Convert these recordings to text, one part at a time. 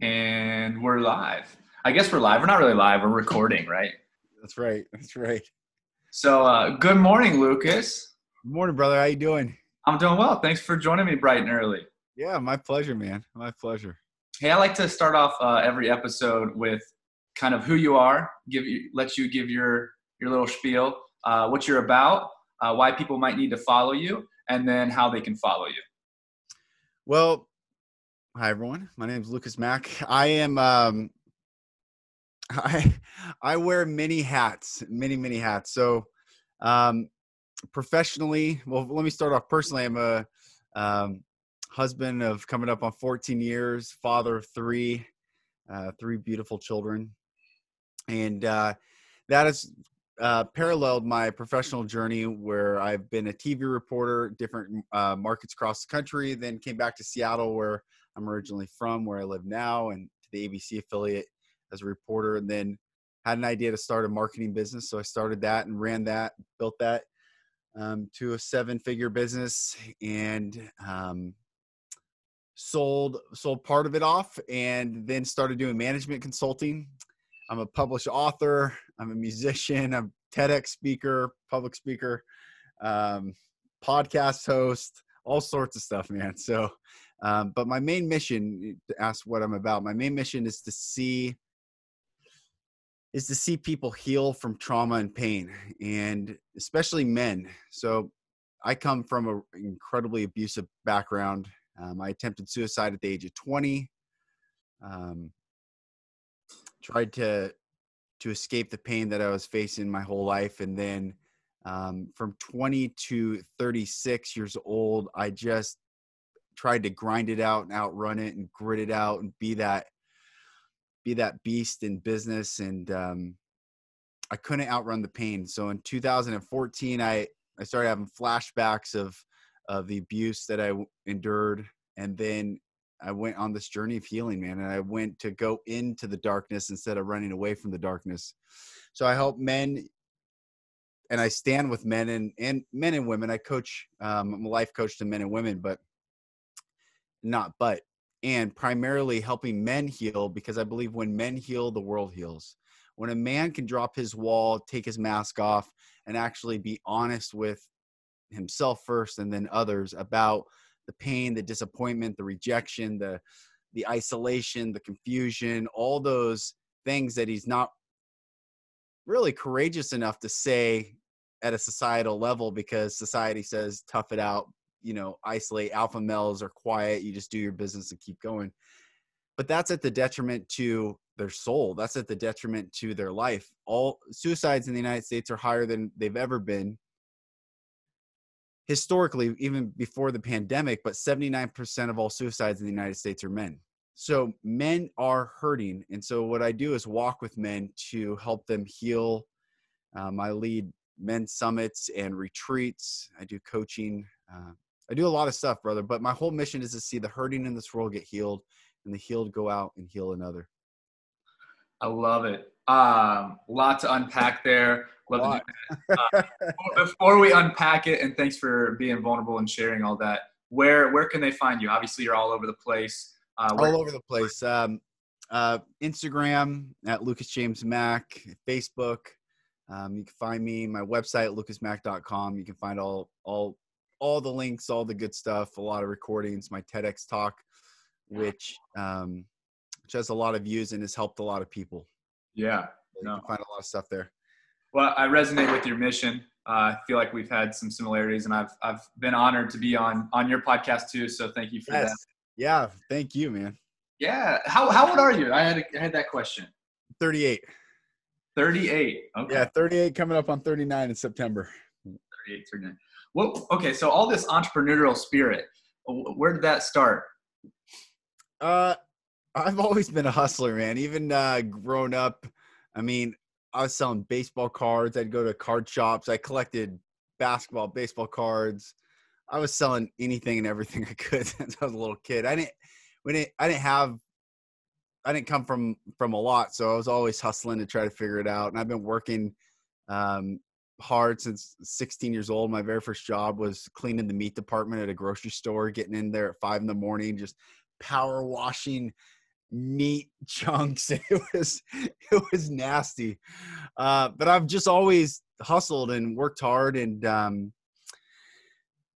and we're live. I guess we're live. We're not really live. We're recording, right? That's right. That's right. So, uh, good morning, Lucas. Good morning, brother. How you doing? I'm doing well. Thanks for joining me bright and early. Yeah, my pleasure, man. My pleasure. Hey, I like to start off uh, every episode with kind of who you are. Give you, let you give your your little spiel, uh, what you're about, uh, why people might need to follow you, and then how they can follow you. Well, Hi everyone. My name is Lucas Mack. I am um I I wear many hats, many many hats. So um professionally, well let me start off personally. I'm a um husband of coming up on 14 years, father of 3, uh three beautiful children. And uh that has uh, paralleled my professional journey where I've been a TV reporter, different uh, markets across the country, then came back to Seattle where I'm originally from, where I live now, and to the ABC affiliate as a reporter. And then had an idea to start a marketing business. So I started that and ran that, built that um, to a seven figure business and um, sold sold part of it off and then started doing management consulting. I'm a published author. I'm a musician. I'm TEDx speaker, public speaker, um, podcast host, all sorts of stuff, man. So um, but my main mission, to ask what I'm about, my main mission is to see is to see people heal from trauma and pain, and especially men. So I come from an incredibly abusive background. Um, I attempted suicide at the age of 20. Um, tried to to escape the pain that I was facing my whole life, and then um, from 20 to 36 years old, I just tried to grind it out and outrun it and grit it out and be that be that beast in business and um, I couldn't outrun the pain. So in 2014, I I started having flashbacks of of the abuse that I endured, and then I went on this journey of healing, man. And I went to go into the darkness instead of running away from the darkness. So I help men, and I stand with men and and men and women. I coach. Um, I'm a life coach to men and women, but not but and primarily helping men heal because I believe when men heal, the world heals. When a man can drop his wall, take his mask off, and actually be honest with himself first and then others about the pain, the disappointment, the rejection, the the isolation, the confusion, all those things that he's not really courageous enough to say at a societal level because society says tough it out, you know isolate alpha males are quiet you just do your business and keep going. But that's at the detriment to their soul that's at the detriment to their life. All suicides in the united states are higher than they've ever been. Historically even before the pandemic but 79% of all suicides in the united states are men. So men are hurting and so what i do is walk with men to help them heal um, i lead men's summits and retreats. I do coaching uh, I do a lot of stuff, brother, but my whole mission is to see the hurting in this world get healed and the healed go out and heal another. I love it. Um, a lot to unpack there. Love uh, before we unpack it, and thanks for being vulnerable and sharing all that. Where where can they find you? Obviously, you're all over the place. Uh, all over the place. Um, uh, Instagram at Lucas James Mack, Facebook. Um, you can find me my website lucasmack.com. You can find all all all the links, all the good stuff, a lot of recordings, my TEDx talk, which um, which has a lot of views and has helped a lot of people. Yeah, no. you can find a lot of stuff there. Well, I resonate with your mission. Uh, I feel like we've had some similarities, and I've I've been honored to be on on your podcast too. So thank you for yes. that. Yeah, thank you, man. Yeah. How how old are you? I had a, I had that question. Thirty eight. 38. Okay. Yeah, 38 coming up on 39 in September. 38, 39. Well, okay, so all this entrepreneurial spirit, where did that start? Uh, I've always been a hustler, man. Even uh, grown up, I mean, I was selling baseball cards. I'd go to card shops. I collected basketball, baseball cards. I was selling anything and everything I could since I was a little kid. I didn't, when it, I didn't have, I didn't come from from a lot, so I was always hustling to try to figure it out. And I've been working um, hard since 16 years old. My very first job was cleaning the meat department at a grocery store, getting in there at five in the morning, just power washing meat chunks. It was it was nasty. Uh, but I've just always hustled and worked hard and um,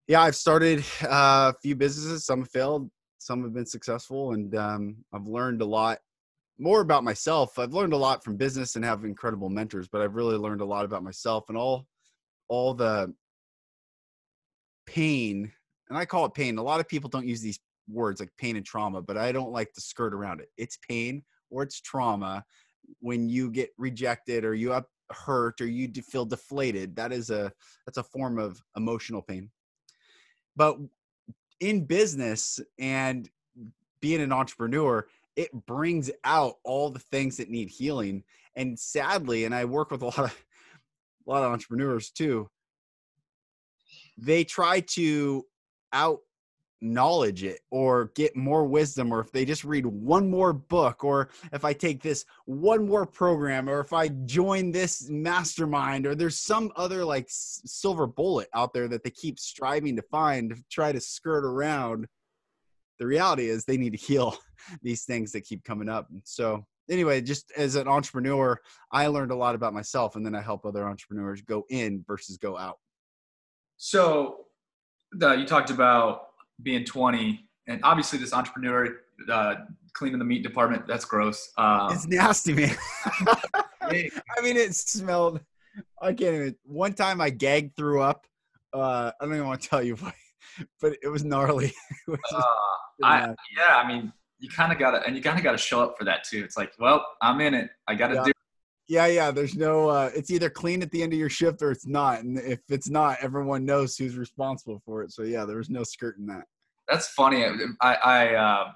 yeah, I've started uh, a few businesses. Some have failed, some have been successful, and um, I've learned a lot more about myself. I've learned a lot from business and have incredible mentors, but I've really learned a lot about myself and all all the pain. And I call it pain. A lot of people don't use these words like pain and trauma, but I don't like to skirt around it. It's pain or it's trauma when you get rejected or you up hurt or you feel deflated. That is a that's a form of emotional pain. But in business and being an entrepreneur, it brings out all the things that need healing. And sadly, and I work with a lot of a lot of entrepreneurs too, they try to out knowledge it or get more wisdom or if they just read one more book or if i take this one more program or if i join this mastermind or there's some other like silver bullet out there that they keep striving to find to try to skirt around the reality is they need to heal these things that keep coming up. So anyway just as an entrepreneur i learned a lot about myself and then i help other entrepreneurs go in versus go out. So the, you talked about being 20 and obviously this entrepreneur uh, cleaning the meat department that's gross um, it's nasty man. I mean it smelled i can't even one time i gagged threw up uh, i don't even want to tell you why but it was gnarly it was uh, I, yeah i mean you kind of gotta and you kind of gotta show up for that too it's like well i'm in it i gotta yeah. do yeah, yeah. There's no. Uh, it's either clean at the end of your shift or it's not. And if it's not, everyone knows who's responsible for it. So yeah, there was no skirting that. That's funny. I I uh,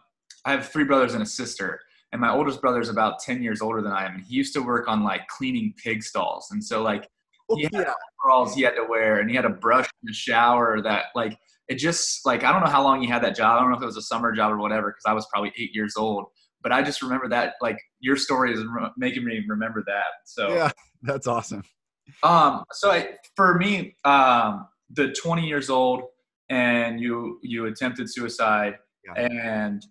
I have three brothers and a sister, and my oldest brother is about ten years older than I am. And he used to work on like cleaning pig stalls, and so like he had yeah. overalls he had to wear, and he had a brush in the shower that like it just like I don't know how long you had that job. I don't know if it was a summer job or whatever because I was probably eight years old but I just remember that like your story is making me remember that. So yeah, that's awesome. Um, so I, for me, um, the 20 years old and you you attempted suicide, yeah. and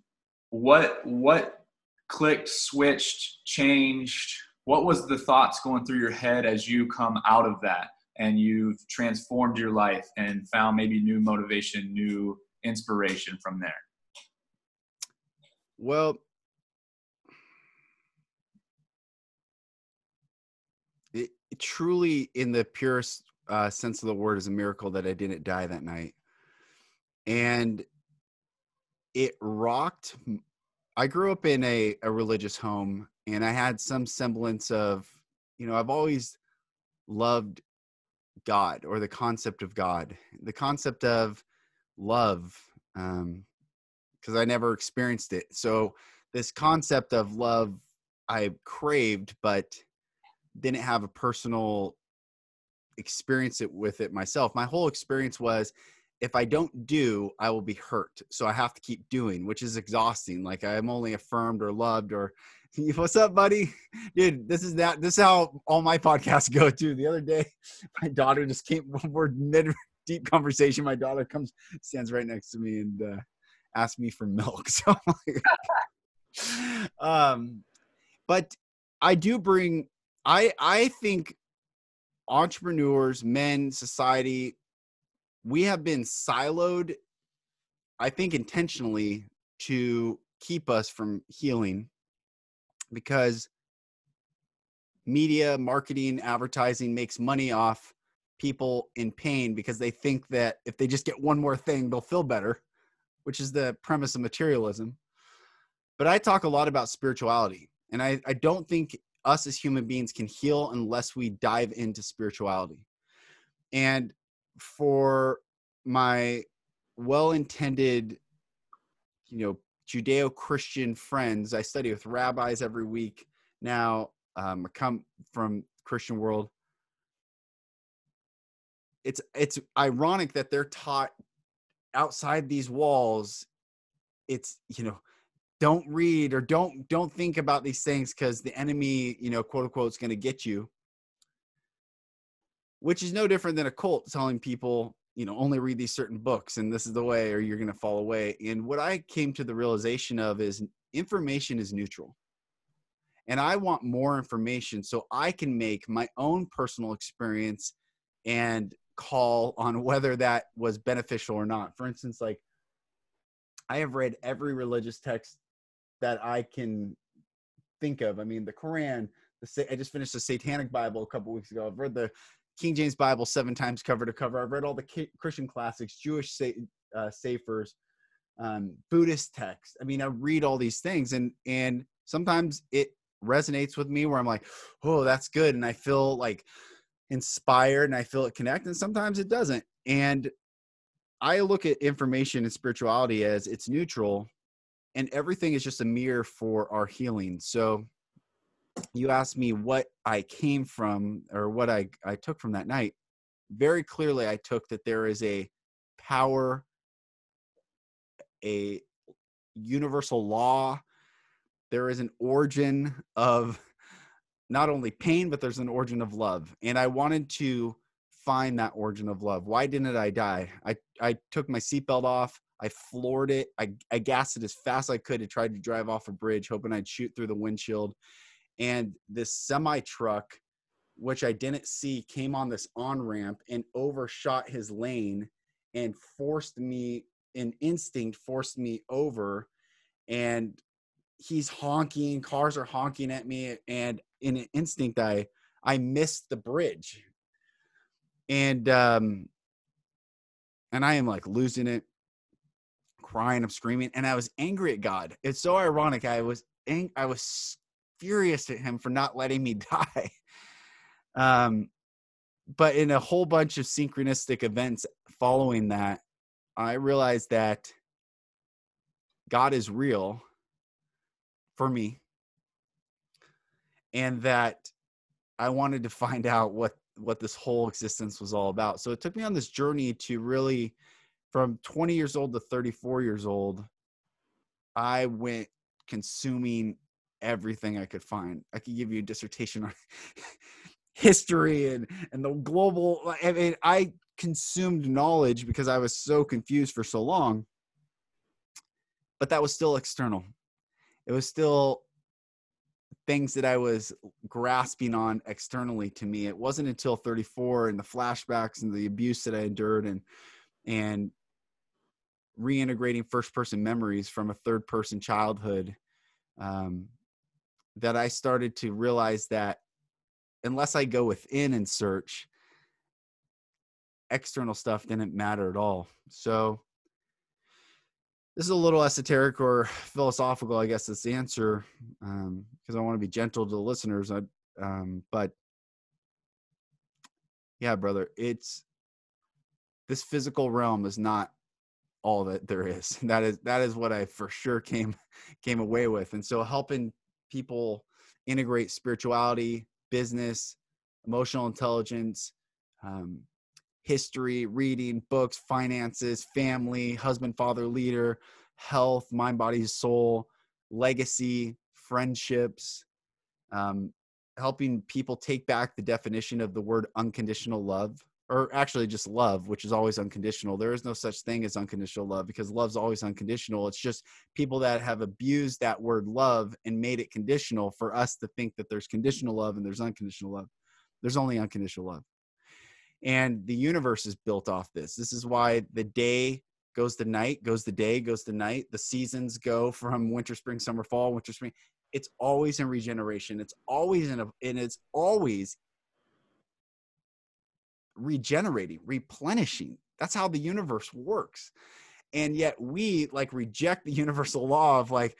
what what clicked, switched, changed? What was the thoughts going through your head as you come out of that and you've transformed your life and found maybe new motivation, new inspiration from there? Well, truly, in the purest uh, sense of the word, is a miracle that I didn't die that night. And it rocked. I grew up in a, a religious home and I had some semblance of, you know, I've always loved God or the concept of God, the concept of love, because um, I never experienced it. So, this concept of love I craved, but didn't have a personal experience it with it myself. My whole experience was if I don't do, I will be hurt. So I have to keep doing, which is exhausting. Like I'm only affirmed or loved or what's up, buddy? Dude, this is that this is how all my podcasts go too. The other day, my daughter just came we're mid deep conversation. My daughter comes, stands right next to me and uh asks me for milk. So um but I do bring I I think entrepreneurs, men, society, we have been siloed, I think intentionally to keep us from healing because media, marketing, advertising makes money off people in pain because they think that if they just get one more thing, they'll feel better, which is the premise of materialism. But I talk a lot about spirituality. And I, I don't think us as human beings can heal unless we dive into spirituality. And for my well intended, you know, Judeo Christian friends, I study with rabbis every week now. Um, I come from Christian world. It's it's ironic that they're taught outside these walls. It's you know don't read or don't don't think about these things because the enemy you know quote unquote is going to get you which is no different than a cult telling people you know only read these certain books and this is the way or you're going to fall away and what i came to the realization of is information is neutral. And I want more information so I can make my own personal experience and call on whether that was beneficial or not. For instance, like I have read every religious text that I can think of. I mean, the Quran, the I just finished the Satanic Bible a couple weeks ago. I've read the King James Bible seven times cover to cover. I've read all the Christian classics, Jewish uh, sefers, um, Buddhist texts. I mean, I read all these things, and and sometimes it resonates with me where I'm like, oh, that's good, and I feel like inspired and I feel it connect, and sometimes it doesn't. And I look at information and spirituality as it's neutral, and everything is just a mirror for our healing. So you asked me what I came from or what I, I took from that night. Very clearly, I took that there is a power, a universal law. There is an origin of not only pain, but there's an origin of love. And I wanted to find that origin of love. Why didn't I die? I, I took my seatbelt off. I floored it. I, I gassed it as fast as I could to try to drive off a bridge, hoping I'd shoot through the windshield. And this semi truck, which I didn't see, came on this on ramp and overshot his lane and forced me, an instinct forced me over. And he's honking, cars are honking at me. And in an instinct, I, I missed the bridge. And, um, and I am like losing it crying, I'm screaming, and I was angry at God. It's so ironic. I was ang- I was furious at him for not letting me die. um, but in a whole bunch of synchronistic events following that, I realized that God is real for me, and that I wanted to find out what what this whole existence was all about. So it took me on this journey to really from 20 years old to 34 years old, I went consuming everything I could find. I could give you a dissertation on history and and the global I mean I consumed knowledge because I was so confused for so long. But that was still external. It was still things that I was grasping on externally to me. It wasn't until 34 and the flashbacks and the abuse that I endured and and reintegrating first person memories from a third person childhood um, that I started to realize that unless I go within and search, external stuff didn't matter at all. So this is a little esoteric or philosophical, I guess, this answer, because um, I want to be gentle to the listeners. I, um, but yeah, brother, it's this physical realm is not all that there is. That is that is what I for sure came came away with. And so helping people integrate spirituality, business, emotional intelligence, um, history, reading, books, finances, family, husband, father, leader, health, mind, body, soul, legacy, friendships, um, helping people take back the definition of the word unconditional love or actually just love, which is always unconditional. There is no such thing as unconditional love because love's always unconditional. It's just people that have abused that word love and made it conditional for us to think that there's conditional love and there's unconditional love. There's only unconditional love. And the universe is built off this. This is why the day goes the night, goes the day, goes the night. The seasons go from winter, spring, summer, fall, winter, spring. It's always in regeneration. It's always in a, and it's always regenerating, replenishing. That's how the universe works. And yet we like reject the universal law of like,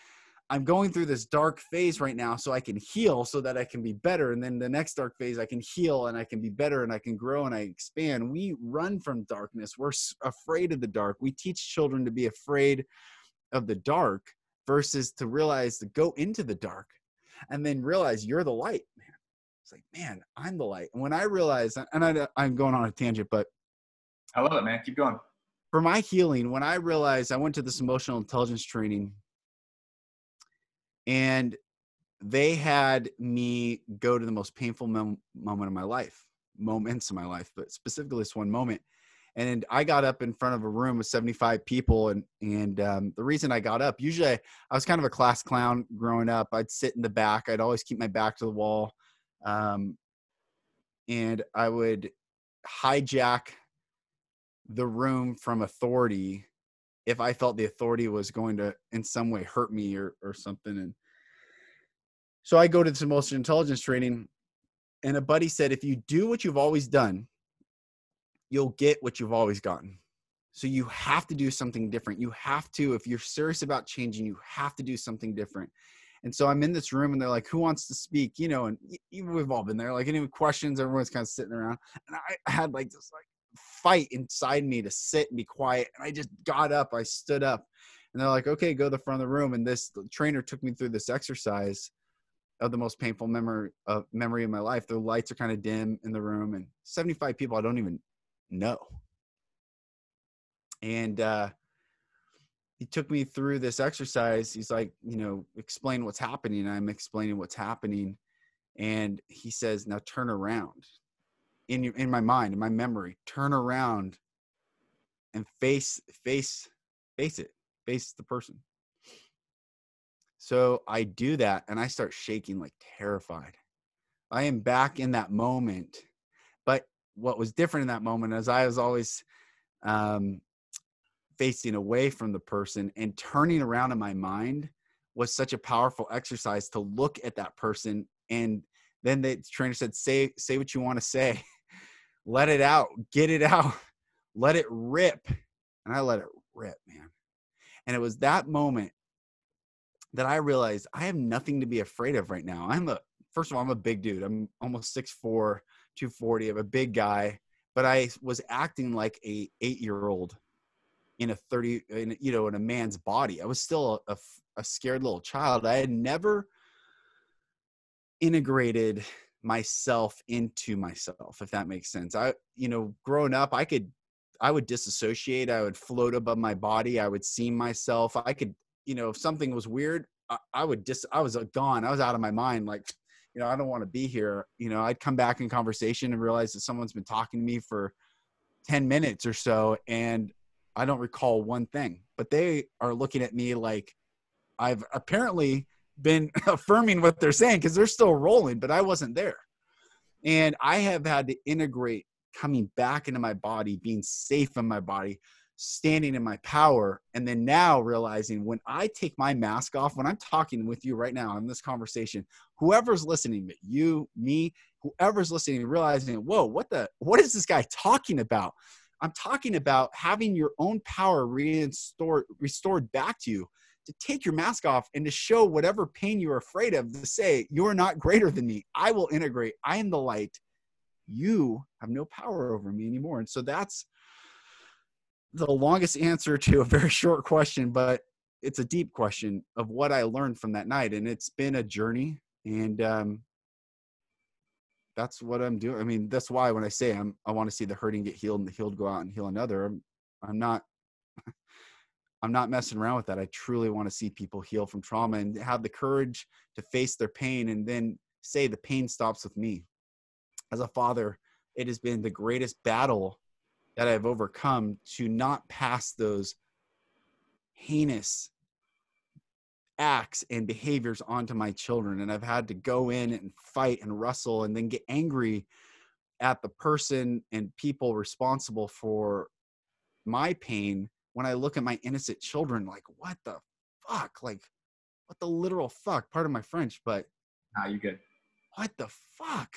I'm going through this dark phase right now so I can heal so that I can be better. And then the next dark phase, I can heal and I can be better and I can grow and I expand. We run from darkness. We're afraid of the dark. We teach children to be afraid of the dark versus to realize to go into the dark and then realize you're the light. It's like, man, I'm the light. And when I realized, and I, I'm going on a tangent, but I love it, man. Keep going. For my healing, when I realized I went to this emotional intelligence training and they had me go to the most painful mom- moment of my life, moments of my life, but specifically this one moment. and I got up in front of a room with 75 people. And, and um, the reason I got up, usually I, I, was kind of a class clown growing up. I'd sit in the back. I'd always keep my back to the wall. Um, and I would hijack the room from authority if I felt the authority was going to in some way hurt me or, or something. And so I go to this emotional intelligence training and a buddy said, if you do what you've always done, you'll get what you've always gotten. So you have to do something different. You have to, if you're serious about changing, you have to do something different. And so I'm in this room and they're like, who wants to speak? You know, and we've all been there. Like any questions, everyone's kind of sitting around. And I had like this like fight inside me to sit and be quiet. And I just got up, I stood up and they're like, okay, go to the front of the room. And this trainer took me through this exercise of the most painful memory of memory of my life. The lights are kind of dim in the room and 75 people I don't even know. And uh, he took me through this exercise. He's like, you know, explain what's happening. I'm explaining what's happening. And he says, now turn around in your, in my mind, in my memory, turn around and face, face, face it, face the person. So I do that and I start shaking like terrified. I am back in that moment. But what was different in that moment is I was always um, facing away from the person and turning around in my mind was such a powerful exercise to look at that person and then the trainer said say say what you want to say. Let it out. Get it out. Let it rip. And i let it rip man. And it was that moment that i realized i have nothing to be afraid of right now. I'm a first of all i'm a big dude. I'm almost 6'4 240 i'm a big guy. But i was acting like a eight year old in a 30 in, you know in a man's body. I was still a, a scared little child. I had never integrated myself into myself if that makes sense. I you know growing up i could i would disassociate i would float above my body i would see myself i could you know if something was weird i, I would just i was uh, gone. I was out of my mind like you know i don't want to be here. You know i'd come back in conversation and realize that someone's been talking to me for 10 minutes or so and I don't recall one thing, but they are looking at me like I've apparently been affirming what they're saying because they're still rolling, but I wasn't there. And I have had to integrate coming back into my body, being safe in my body, standing in my power. And then now realizing when I take my mask off, when I'm talking with you right now in this conversation, whoever's listening, you, me, whoever's listening, realizing, whoa, what the, what is this guy talking about? I'm talking about having your own power restored, restored back to you to take your mask off and to show whatever pain you're afraid of to say, You're not greater than me. I will integrate. I am the light. You have no power over me anymore. And so that's the longest answer to a very short question, but it's a deep question of what I learned from that night. And it's been a journey. And um, that's what I'm doing. I mean, that's why when I say I'm, I want to see the hurting get healed and the healed go out and heal another. I'm, I'm not, I'm not messing around with that. I truly want to see people heal from trauma and have the courage to face their pain and then say the pain stops with me. As a father, it has been the greatest battle that I've overcome to not pass those heinous acts and behaviors onto my children and i've had to go in and fight and wrestle and then get angry at the person and people responsible for my pain when i look at my innocent children like what the fuck? Like what the literal fuck? Part of my french but nah you good. What the fuck?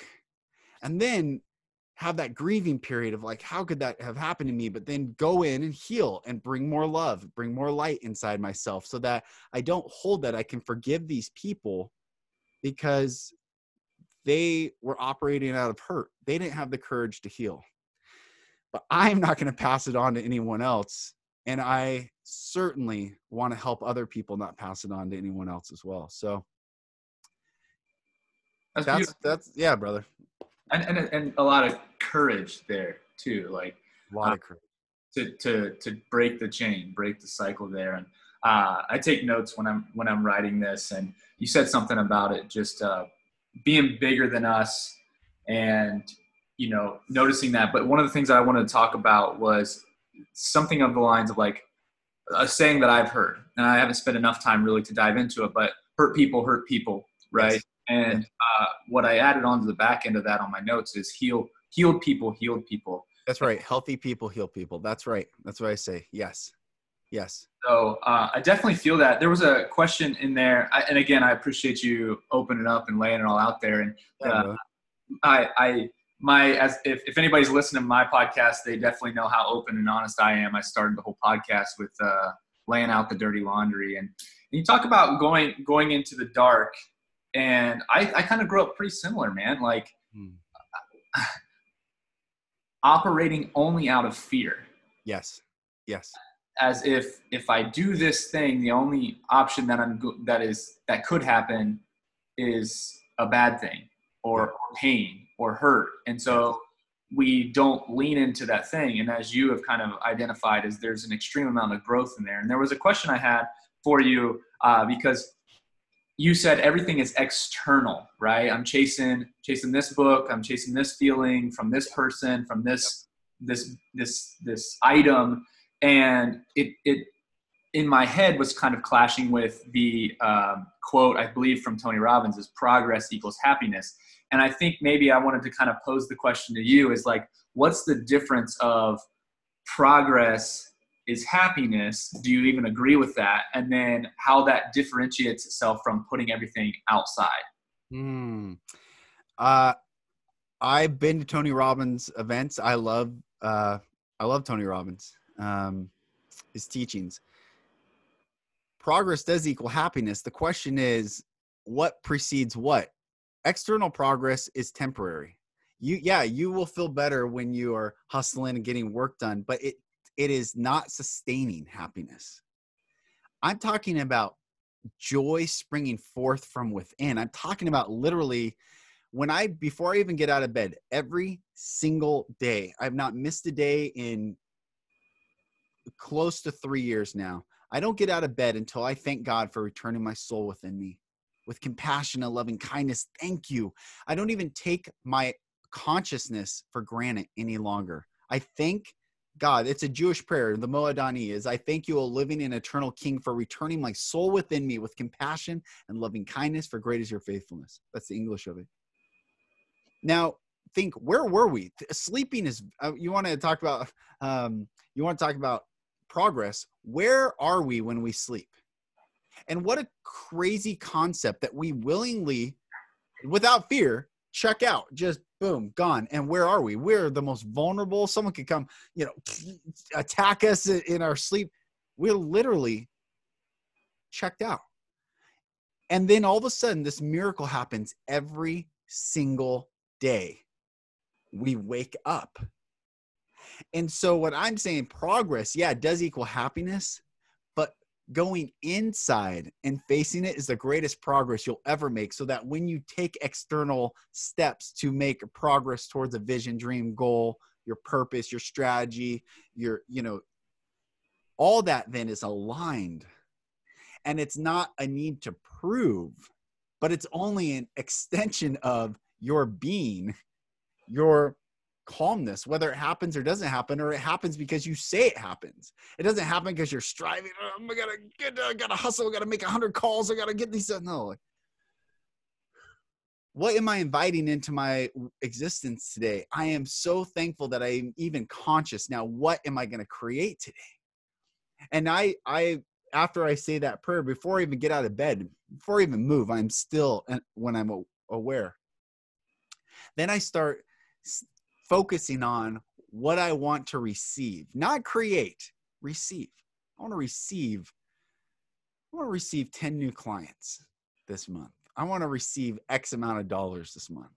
And then have that grieving period of like how could that have happened to me? but then go in and heal and bring more love bring more light inside myself so that i don't hold that i can forgive these people because they were operating out of hurt. They didn't have the courage to heal. But i'm not going to pass it on to anyone else and i certainly want to help other people not pass it on to anyone else as well. So that's that's, that's yeah brother and, and and a lot of courage there too like a lot um, of courage to to to break the chain break the cycle there and uh, i take notes when i'm when i'm writing this and you said something about it just uh, being bigger than us and you know, noticing that. But one of the things I wanted to talk about was something of the lines of like a saying that I've heard, and I haven't spent enough time really to dive into it, but hurt people hurt people, right? Yes. And uh, what I added onto the back end of that on my notes is heal, healed people, healed people. That's right. Healthy people heal people. That's right. That's what I say. Yes. Yes. So uh, I definitely feel that. There was a question in there, I, and again, I appreciate you opening up and laying it all out there. And uh, I, I, my, as if, if anybody's listening to my podcast, they definitely know how open and honest I am. I started the whole podcast with uh, laying out the dirty laundry, and, and you talk about going going into the dark. And I, I kind of grew up pretty similar, man. Like. Hmm operating only out of fear. Yes. Yes. As if if I do this thing, the only option that I'm that is that could happen is a bad thing or, or pain or hurt. And so we don't lean into that thing. And as you have kind of identified, is there's an extreme amount of growth in there. And there was a question I had for you uh, because you said everything is external, right? I'm chasing chasing this book, I'm chasing this feeling from this person, from this this this this item, and it it in my head was kind of clashing with the um, quote I believe from Tony Robbins is progress equals happiness, and I think maybe I wanted to kind of pose the question to you is like, what's the difference of progress is happiness do you even agree with that? And then how that differentiates itself from putting everything outside. Hmm. uh, i've been to tony robbins events. I love uh, i love tony robbins um, his teachings. Progress does equal happiness. The question is what precedes what? External progress is temporary. You yeah you will feel better when you are hustling and getting work done but it it is not sustaining happiness. I'm talking about joy springing forth from within. I'm talking about literally when I, before I even get out of bed, every single day, I've not missed a day in close to three years now. I don't get out of bed until I thank God for returning my soul within me with compassion and loving kindness. Thank you. I don't even take my consciousness for granted any longer. I thank God, it's a Jewish prayer. The Modeh Ani is, I thank you, O living and eternal King, for returning my soul within me with compassion and loving kindness, for great is your faithfulness. That's the English of it. Now, think, where were we? Sleeping is, uh, you want to talk about, um, you want to talk about progress. Where are we when we sleep? And what a crazy concept that we willingly, without fear, check out. Just boom, gone. And where are we? We're the most vulnerable. Someone could come, you know, attack us in our sleep. We're literally checked out. And then all of a sudden, this miracle happens every single day. We wake up. And so, what I'm saying, progress, yeah, does equal happiness, going inside and facing it is the greatest progress you'll ever make so that when you take external steps to make progress towards a vision dream goal your purpose your strategy your you know all that then is aligned. And it's not a need to prove but it's only an extension of your being your calmness, whether it happens or doesn't happen, or it happens because you say it happens. It doesn't happen because you're striving. Oh, I gotta get, I gotta hustle. I gotta make a hundred calls. I gotta get these. No. What am I inviting into my existence today? I am so thankful that I'm even conscious now. What am I to create today? And I, I, after I say that prayer, before I even get out of bed, before I even move, I'm still when I'm aware. Then I start focusing on what I want to receive, not create, receive. I want to receive. I want to receive 10 new clients this month. I want to receive X amount of dollars this month.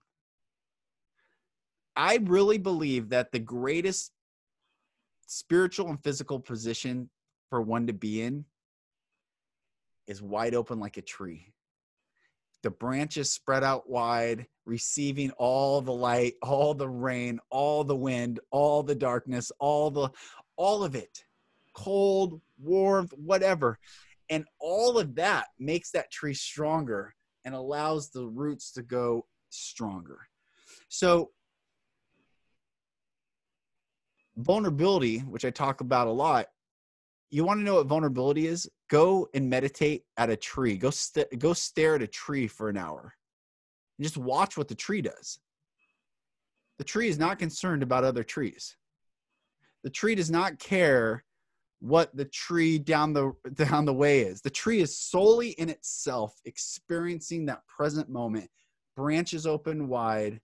I really believe that the greatest spiritual and physical position for one to be in is wide open like a tree the branches spread out wide, receiving all the light, all the rain, all the wind, all the darkness, all the all of it. Cold, warmth, whatever. And all of that makes that tree stronger and allows the roots to go stronger. So vulnerability, which I talk about a lot, you want to know what vulnerability is? Go and meditate at a tree. Go st- go stare at a tree for an hour. And just watch what the tree does. The tree is not concerned about other trees. The tree does not care what the tree down the down the way is. The tree is solely in itself experiencing that present moment. Branches open wide,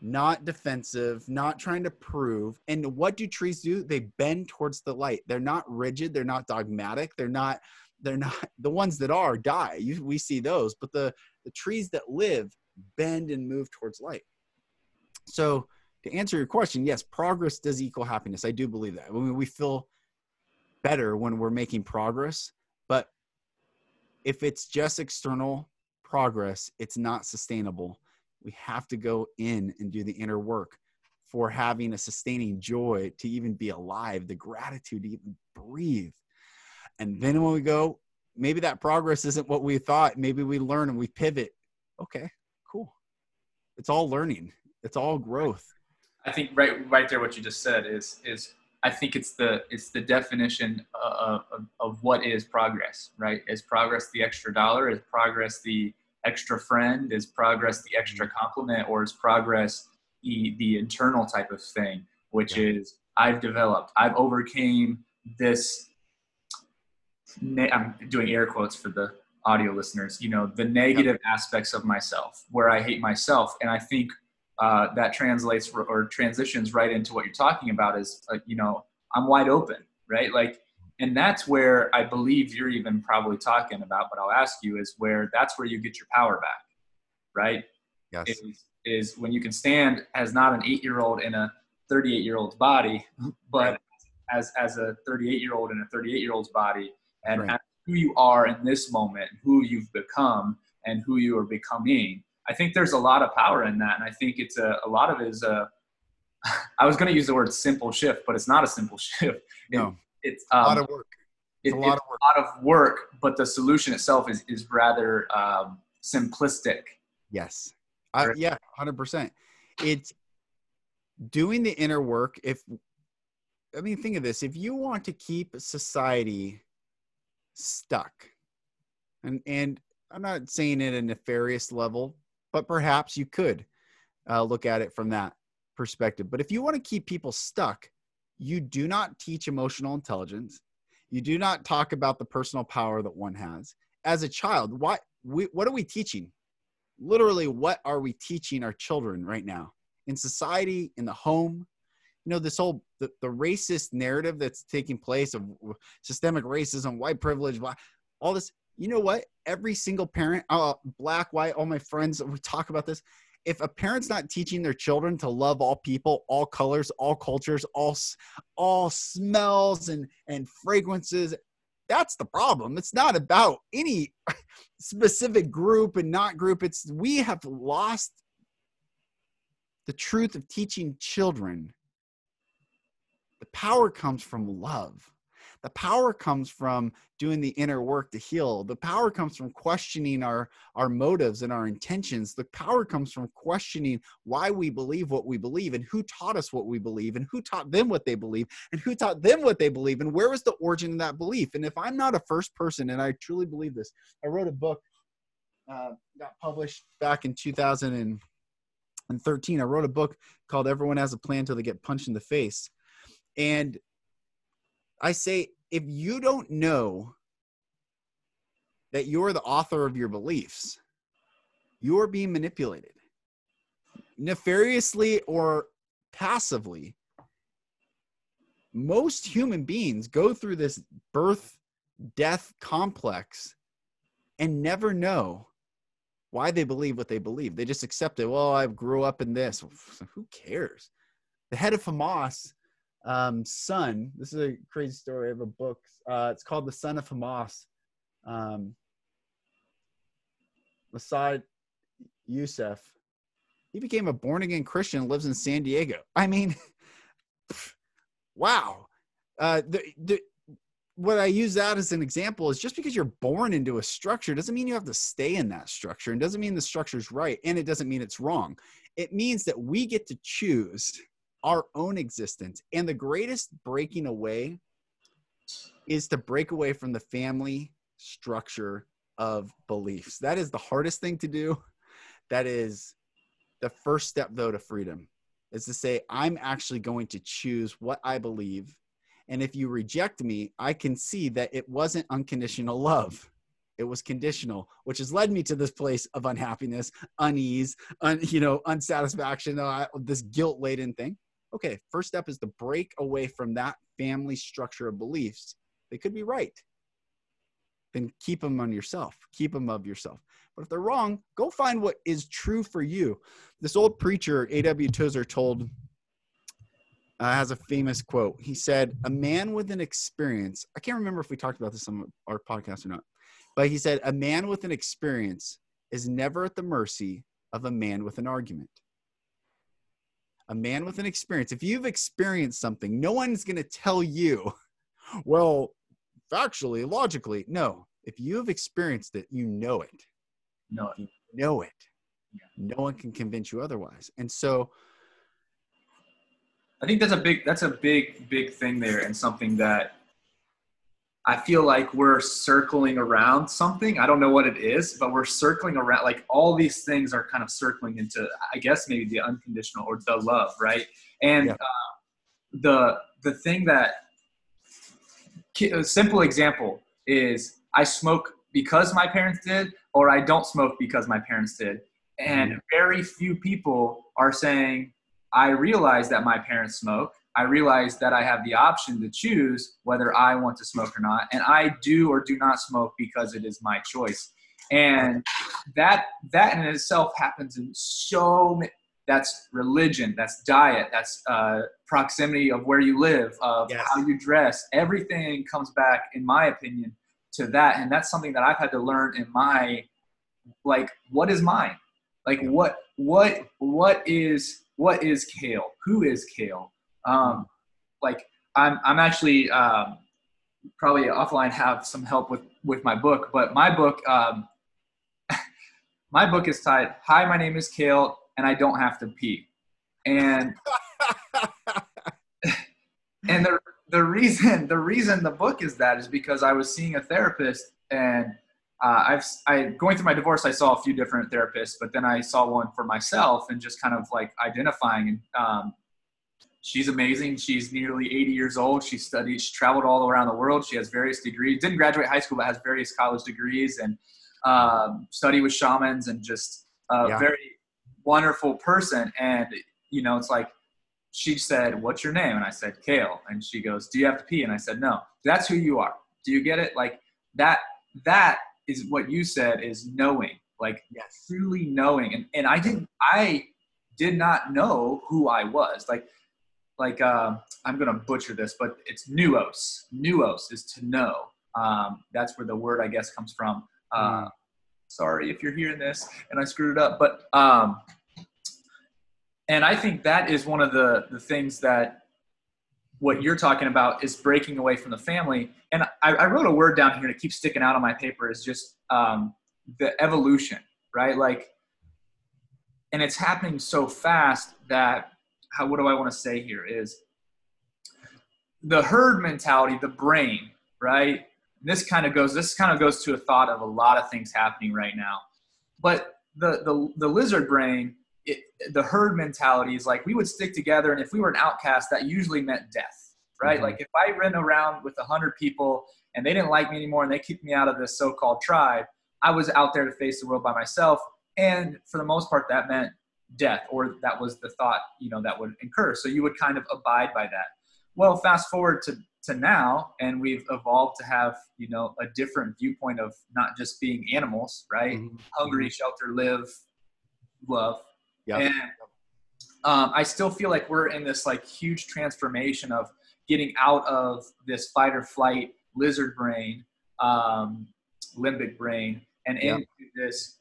not defensive, not trying to prove. And what do trees do? They bend towards the light. They're not rigid, they're not dogmatic, they're not they're not the ones that are die. You, we see those, but the the trees that live bend and move towards light. So, to answer your question, yes, progress does equal happiness. I do believe that. I mean, we feel better when we're making progress, but if it's just external progress, it's not sustainable we have to go in and do the inner work for having a sustaining joy to even be alive, the gratitude to even breathe. And then when we go, maybe that progress isn't what we thought. Maybe we learn and we pivot. Okay, cool. It's all learning. It's all growth. I think right, right there, what you just said is is I think it's the it's the definition of, of, of what is progress. Right? Is progress the extra dollar? Is progress the extra friend? Is progress the extra mm-hmm. compliment, or is progress the the internal type of thing, which yeah. is I've developed, I've overcame this. I'm doing air quotes for the audio listeners. You know, the negative yeah. aspects of myself, where I hate myself, and I think uh, that translates or transitions right into what you're talking about. Is uh, you know, I'm wide open, right? Like and that's where I believe you're even probably talking about, but I'll ask you is where that's where you get your power back, right? Yes. Is, is when you can stand as not an eight year old in a 38 year old's body, but as, as a 38 year old in a 38 year old's body and right. who you are in this moment, who you've become and who you are becoming. I think there's a lot of power in that. And I think it's a, a lot of it is a, I was going to use the word simple shift, but it's not a simple shift. No it's um, a lot of work. It's, it, a, lot it's of work. a lot of work, but the solution itself is is rather um, simplistic. Yes. Uh, yeah, hundred percent. It's doing the inner work. If I mean, think of this: if you want to keep society stuck, and and I'm not saying it a nefarious level, but perhaps you could uh, look at it from that perspective. But if you want to keep people stuck, you do not teach emotional intelligence. You do not talk about the personal power that one has. As a child, what we, what are we teaching? Literally, what are we teaching our children right now in society, in the home? You know, this whole the, the racist narrative that's taking place of systemic racism, white privilege, all this. You know what? Every single parent, uh, black, white, all my friends, we talk about this if a parent's not teaching their children to love all people all colors all cultures all all smells and and fragrances that's the problem. It's not about any specific group and not group. It's we have lost the truth of teaching children. The power comes from love the power comes from doing the inner work to heal. The power comes from questioning our, our motives and our intentions. The power comes from questioning why we believe what we believe and who taught us what we believe and who taught them what they believe and who taught them what they believe and where was the origin of that belief. And if I'm not a first person, and I truly believe this, I wrote a book, uh, got published back in 2013. I wrote a book called Everyone Has a Plan Till They Get Punched in the Face. And I say, if you don't know that you're the author of your beliefs, you're being manipulated nefariously or passively. Most human beings go through this birth death complex and never know why they believe what they believe. They just accept it. Well, I grew up in this. Who cares? The head of Hamas um, son. This is a crazy story of a book. Uh, it's called The Son of Hamas. Um, Mosab Yousef. He became a born again Christian, lives in San Diego. I mean, wow. Uh, the, the, what I use that as an example is just because you're born into a structure doesn't mean you have to stay in that structure and doesn't mean the structure is right and it doesn't mean it's wrong. It means that we get to choose our own existence. And the greatest breaking away is to break away from the family structure of beliefs. That is the hardest thing to do. That is the first step, though, to freedom is to say, I'm actually going to choose what I believe. And if you reject me, I can see that it wasn't unconditional love. It was conditional, which has led me to this place of unhappiness, unease, un, you know, unsatisfaction, uh, this guilt laden thing. Okay, first step is to break away from that family structure of beliefs. They could be right. Then keep them on yourself, keep them of yourself. But if they're wrong, go find what is true for you. This old preacher, A.W. Tozer, told, uh, has a famous quote. He said, A man with an experience, I can't remember if we talked about this on our podcast or not, but he said, A man with an experience is never at the mercy of a man with an argument. A man with an experience, if you've experienced something, no one's going to tell you, well, factually, logically. No, if you've experienced it, you know it. No, you know it. No one can convince you otherwise. And so, I think that's a big that's a big big thing there, and something that I feel like we're circling around something. I don't know what it is, but we're circling around like all these things are kind of circling into, I guess maybe the unconditional or the love, right? And yeah. uh, the the thing that a simple example is I smoke because my parents did, or I don't smoke because my parents did. And very few people are saying, I realize that my parents smoke. I realize that I have the option to choose whether I want to smoke or not. And I do or do not smoke because it is my choice. And that that in itself happens in so many that's religion that's diet that's uh, proximity of where you live of yes. how you dress everything comes back in my opinion to that and that's something that i've had to learn in my like what is mine like what what what is what is kale who is kale um like i'm i'm actually um probably offline have some help with with my book but my book um my book is titled hi my name is kale and i don't have to pee. And and the the reason the reason the book is that is because I was seeing a therapist and uh, I've I going through my divorce I saw a few different therapists but then I saw one for myself and just kind of like identifying and um, she's amazing she's nearly 80 years old she studied she traveled all around the world she has various degrees didn't graduate high school but has various college degrees and um, study with shamans and just a yeah. very wonderful person and you know it's like she said, What's your name? And I said, Kale. And she goes, Do you have to pee? And I said, No. That's who you are. Do you get it? Like that, that is what you said is knowing, like yes. truly knowing. And, and I didn't, I did not know who I was. Like, like uh, I'm gonna butcher this, but it's nuos. Nuos is to know. Um, that's where the word I guess comes from. Uh, mm. Sorry if you're hearing this and I screwed it up, but um, and I think that is one of the the things that what you're talking about is breaking away from the family. And I, I wrote a word down here to keep sticking out on my paper is just um, the evolution, right? Like, and it's happening so fast that how what do I want to say here is the herd mentality, the brain, right? This kind of goes this kind of goes to a thought of a lot of things happening right now. But the the, the lizard brain it, the herd mentality is like we would stick together, and if we were an outcast, that usually meant death, right? Mm-hmm. Like if I ran around with a hundred people and they didn't like me anymore and they kicked me out of this so-called tribe, I was out there to face the world by myself, and for the most part, that meant death, or that was the thought you know that would incur. So you would kind of abide by that. Well, fast forward to to now, and we've evolved to have you know a different viewpoint of not just being animals, right? Mm-hmm. Hungry, mm-hmm. shelter, live, love yeah. And um, I still feel like we're in this like huge transformation of getting out of this fight or flight lizard brain, um, limbic brain, and into this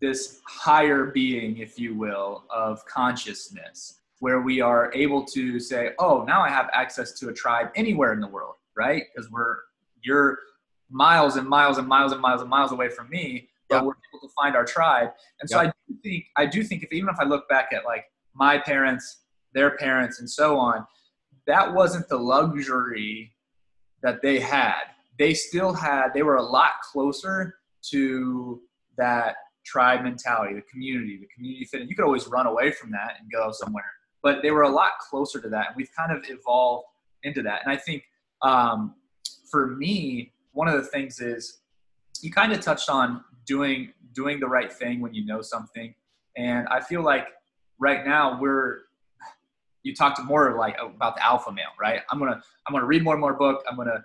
this higher being, if you will, of consciousness, where we are able to say, "Oh, now I have access to a tribe anywhere in the world," right? Because we're you're miles and miles and miles and miles and miles away from me, but we're able to find our tribe. And so I do think I do think if even if I look back at like my parents their parents, and so on. That wasn't the luxury that they had. They still had, they were a lot closer to that tribe mentality, the community, the community fit. And You could always run away from that and go somewhere, but they were a lot closer to that. And we've kind of evolved into that. And I think um, for me, one of the things is you kind of touched on doing doing the right thing when you know something, and I feel like right now we're you talked more like about the alpha male, right? I'm gonna I'm gonna read more and more book. I'm gonna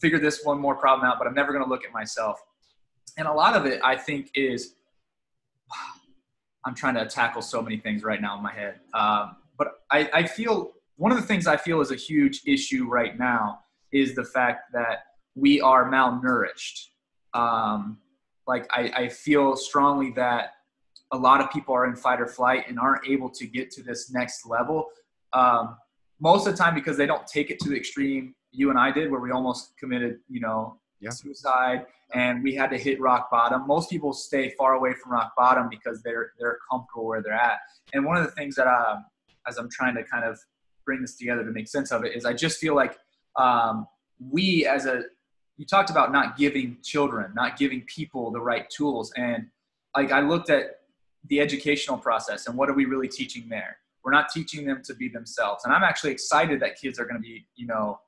figure this one more problem out, but I'm never gonna look at myself. And a lot of it, I think, is I'm trying to tackle so many things right now in my head. Um, but I, I feel one of the things I feel is a huge issue right now is the fact that we are malnourished. Um, like I, I feel strongly that a lot of people are in fight or flight and aren't able to get to this next level. Um, most of the time because they don't take it to the extreme you and I did, where we almost committed, you know, yeah. suicide and we had to hit rock bottom. Most people stay far away from rock bottom because they're they're comfortable where they're at. And one of the things that uh, as I'm trying to kind of bring this together to make sense of it is I just feel like um, we as a you talked about not giving children, not giving people the right tools, and like I looked at the educational process and what are we really teaching there? We're not teaching them to be themselves, and I'm actually excited that kids are going to be you know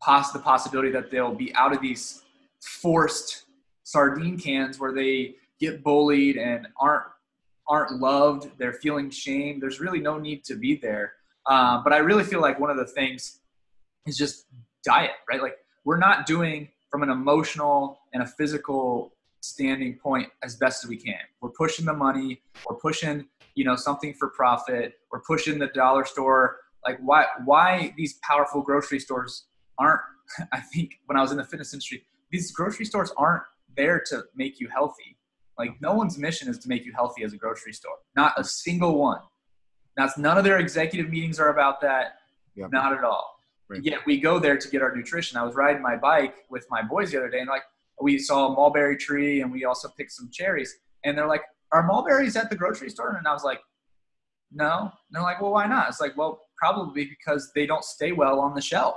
poss- the possibility that they'll be out of these forced sardine cans where they get bullied and aren't aren't loved. They're feeling shame. There's really no need to be there. Um, but i really feel like one of the things is just diet right? Like we're not doing from an emotional and a physical standing point as best as we can. We're pushing the money. We're pushing you know something for profit. We're pushing the dollar store. Like why why these powerful grocery stores aren't i think when i was in the fitness industry these grocery stores aren't there to make you healthy. Like no one's mission is to make you healthy as a grocery store. Not a single one. That's none of their executive meetings are about that. Yep. Not at all. Right. Yet we go there to get our nutrition. I was riding my bike with my boys the other day, and like we saw a mulberry tree, and we also picked some cherries. And they're like, "Are mulberries at the grocery store?" And I was like, "No." And they're like, "Well, why not?" It's like, "Well, probably because they don't stay well on the shelf,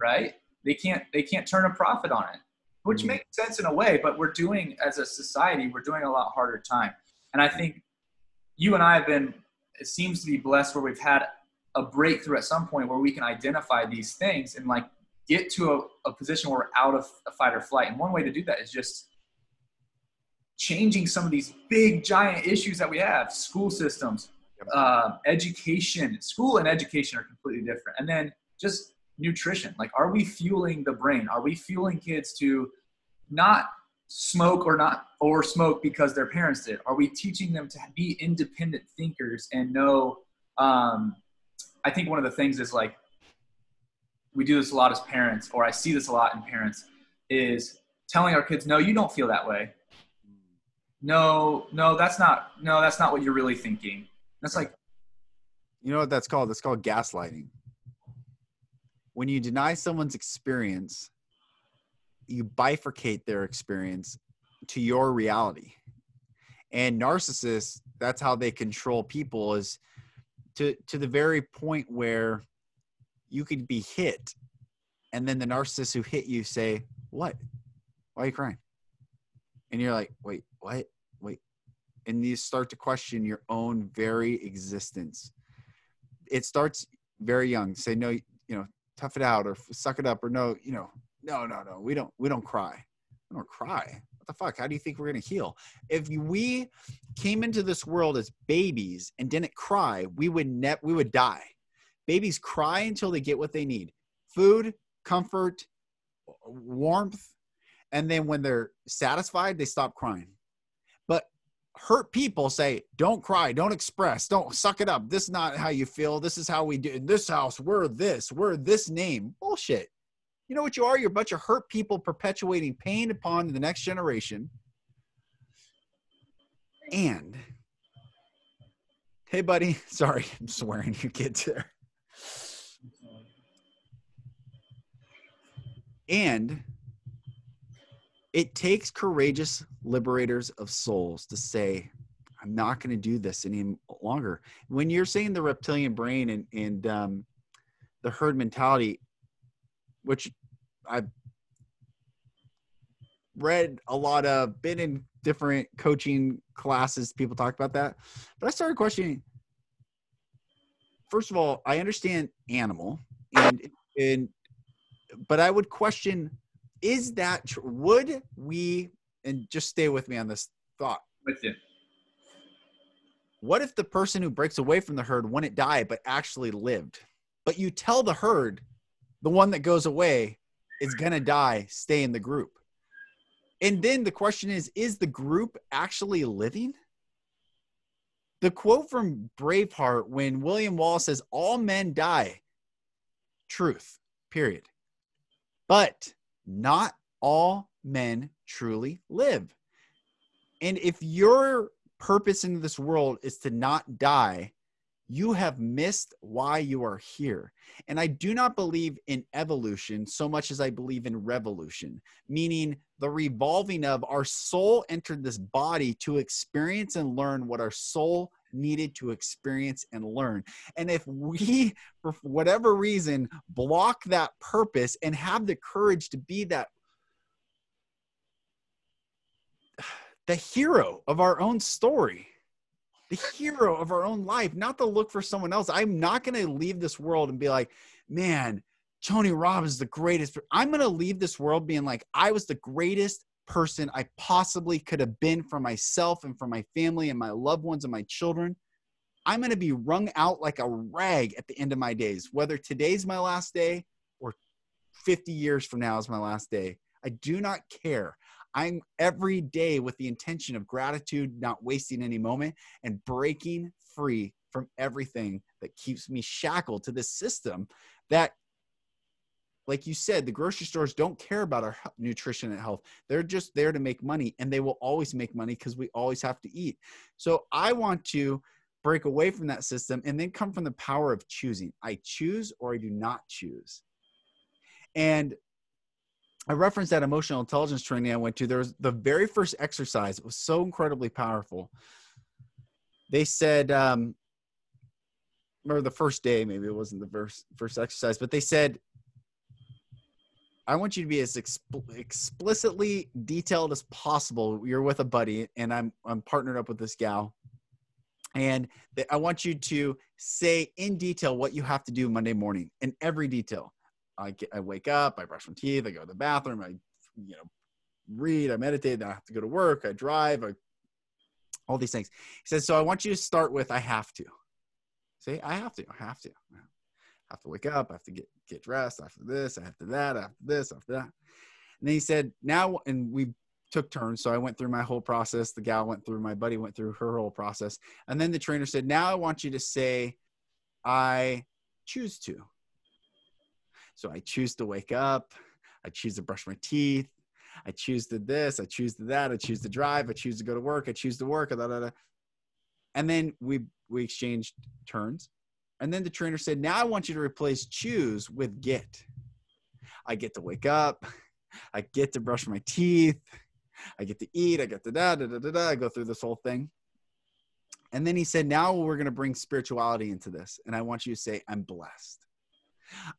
right? They can't they can't turn a profit on it which mm-hmm. makes sense in a way, but we're doing as a society, we're doing a lot harder time. And I think you and I have been, it seems to be blessed where we've had a breakthrough at some point where we can identify these things and like get to a, a position where we're out of a fight or flight. And one way to do that is just changing some of these big giant issues that we have school systems uh, education school and education are completely different and then just nutrition? Like are we fueling the brain? Are we fueling kids to not smoke or not or smoke because their parents did? Are we teaching them to be independent thinkers and know um, i think one of the things is like we do this a lot as parents or i see this a lot in parents is telling our kids no you don't feel that way. No no that's not no that's not what you're really thinking. That's like you know what that's called? That's called gaslighting when you deny someone's experience, you bifurcate their experience to your reality. And narcissists, that's how they control people is to to the very point where you could be hit and then the narcissist who hit you say, "What? Why are you crying?" And you're like, "Wait, what? Wait." And you start to question your own very existence. It starts very young. Say, "No, you know, tough it out or suck it up or no, you know, no, no, no. We don't we don't cry. We don't cry. What the fuck? How do you think we're gonna heal? If we came into this world as babies and didn't cry, we would net we would die. Babies cry until they get what they need. Food, comfort, warmth, and then when they're satisfied, they stop crying hurt people say, don't cry, don't express, don't suck it up. This is not how you feel. This is how we do in this house. We're this, we're this name. Bullshit. You know what you are? You're a bunch of hurt people perpetuating pain upon the next generation. And hey, buddy, sorry, I'm swearing you kids there. And it takes courageous liberators of souls to say, I'm not going to do this any longer. When you're saying the reptilian brain and and um, the herd mentality, which I've read a lot of, been in different coaching classes, people talk about that, but I started questioning. First of all, I understand animal, and and but I would question: Is that tr- would we? And just stay with me on this thought. With you. What if the person who breaks away from the herd wouldn't die but actually lived? But you tell the herd, the one that goes away is going to die, stay in the group. And then the question is is the group actually living? The quote from Braveheart when William Wallace says, All men die, truth, period. But not all men truly live. And if your purpose in this world is to not die, you have missed why you are here. And I do not believe in evolution so much as I believe in revolution, meaning the revolving of our soul entered this body to experience and learn what our soul needed to experience and learn. And if we, for whatever reason, block that purpose and have the courage to be that the hero of our own story the hero of our own life not to look for someone else. I'm not going to leave this world and be like man tony robbins is the greatest i'm going to leave this world being like i was the greatest person i possibly could have been for myself and for my family and my loved ones and my children. I'm going to be wrung out like a rag at the end of my days whether today's my last day or 50 years from now is my last day. I do not care I'm every day with the intention of gratitude, not wasting any moment, and breaking free from everything that keeps me shackled to this system that like you said, the grocery stores don't care about our nutrition and health. They're just there to make money, and they will always make money because we always have to eat. So I want to break away from that system and then come from the power of choosing. I choose or I do not choose. And I referenced that emotional intelligence training I went to. There was the very first exercise. It was so incredibly powerful. They said, um, or the first day, maybe it wasn't the first first exercise, but they said, "I want you to be as expl- explicitly detailed as possible. You're with a buddy, and I'm I'm partnered up with this gal, and they, I want you to say in detail what you have to do Monday morning in every detail." I get, I wake up, I brush my teeth, I go to the bathroom, I you know read, I meditate, I have to go to work, I drive, I all these things. He says, so I want you to start with I have to. Say, I have to, I have to. I have to wake up, I have to get get dressed after this, after that, after this, after that. And then he said, now and we took turns. So I went through my whole process. The gal went through, my buddy went through her whole process. And then the trainer said, now I want you to say, I choose to. So I choose to wake up. I choose to brush my teeth. I choose to this. I choose to that. I choose to drive. I choose to go to work. I choose to work. Da, da, da. And then we we exchanged turns. And then the trainer said, "Now I want you to replace choose with get." I get to wake up. I get to brush my teeth. I get to eat. I get to da da da da da. I go through this whole thing. And then he said, "Now we're going to bring spirituality into this, and I want you to say, I'm blessed."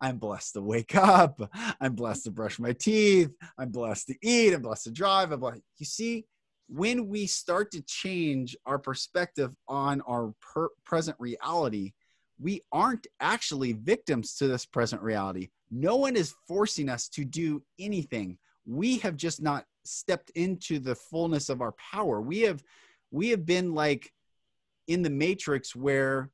I'm blessed to wake up. I'm blessed to brush my teeth. I'm blessed to eat. I'm blessed to drive. I'm blessed. You see, when we start to change our perspective on our per- present reality, we aren't actually victims to this present reality. No one is forcing us to do anything. We have just not stepped into the fullness of our power. We have we have been like in the matrix where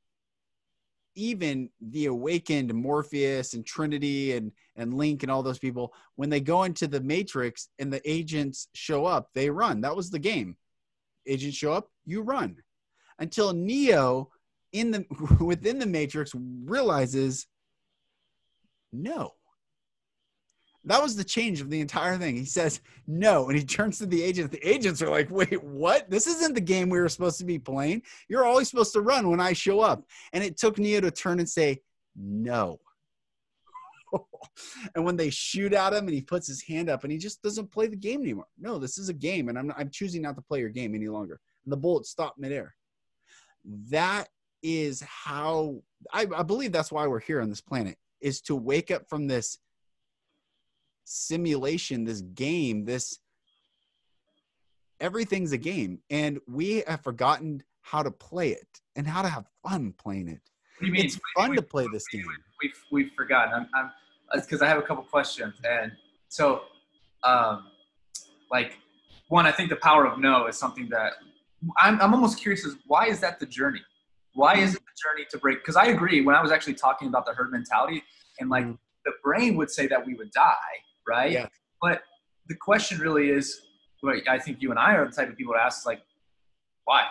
even the awakened Morpheus and Trinity and and Link and all those people, when they go into the Matrix and the agents show up, they run. That was the game. Agents show up, you run. Until Neo in the within the Matrix realizes no that was the change of the entire thing. He says no, and he turns to the agents. The agents are like, "Wait, what? This isn't the game we were supposed to be playing. You're always supposed to run when I show up." And it took Neo to turn and say no. and when they shoot at him, and he puts his hand up, and he just doesn't play the game anymore. No, this is a game, and I'm I'm choosing not to play your game any longer. And the bullet stopped midair. that is how I, I believe that's why we're here on this planet is to wake up from this simulation, this game, this everything's a game, and we have forgotten how to play it and how to have fun playing it. What do you mean? It's fun We- to play this game. We've we've forgotten. I'm, I'm it's because I have a couple questions, and so, um, like, one, I think the power of no is something that I'm I'm almost curious is why is that the journey? Why is it the journey to break? Because I agree. When I was actually talking about the herd mentality, and like Mhm. the brain would say that we would die, right? Yeah. But the question really is, I think you and I are the type of people to ask, like, why?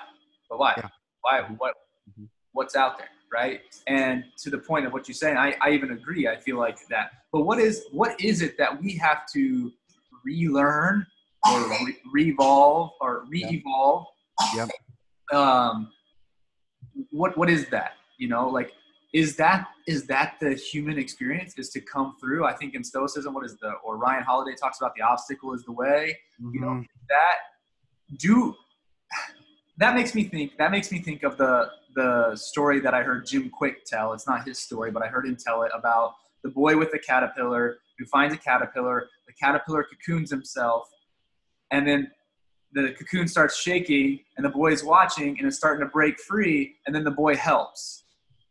But why? Yeah. Why? What? Mhm. What's out there, right? And to the point of what you're saying, I, I even agree. I feel like that. But what is what is it that we have to relearn or re- revolve or re-evolve? Yep. Um, what what is that? You know, like is that is that the human experience? Is to come through? I think in Stoicism, what is the or Ryan Holiday talks about the obstacle is the way you know Mhm. that do that makes me think that makes me think of the the story that i heard Jim Kwik tell it's not his story but i heard him tell it about the boy with the caterpillar who finds a caterpillar the caterpillar cocoons himself and then the cocoon starts shaking and the boy's watching and it's starting to break free and then the boy helps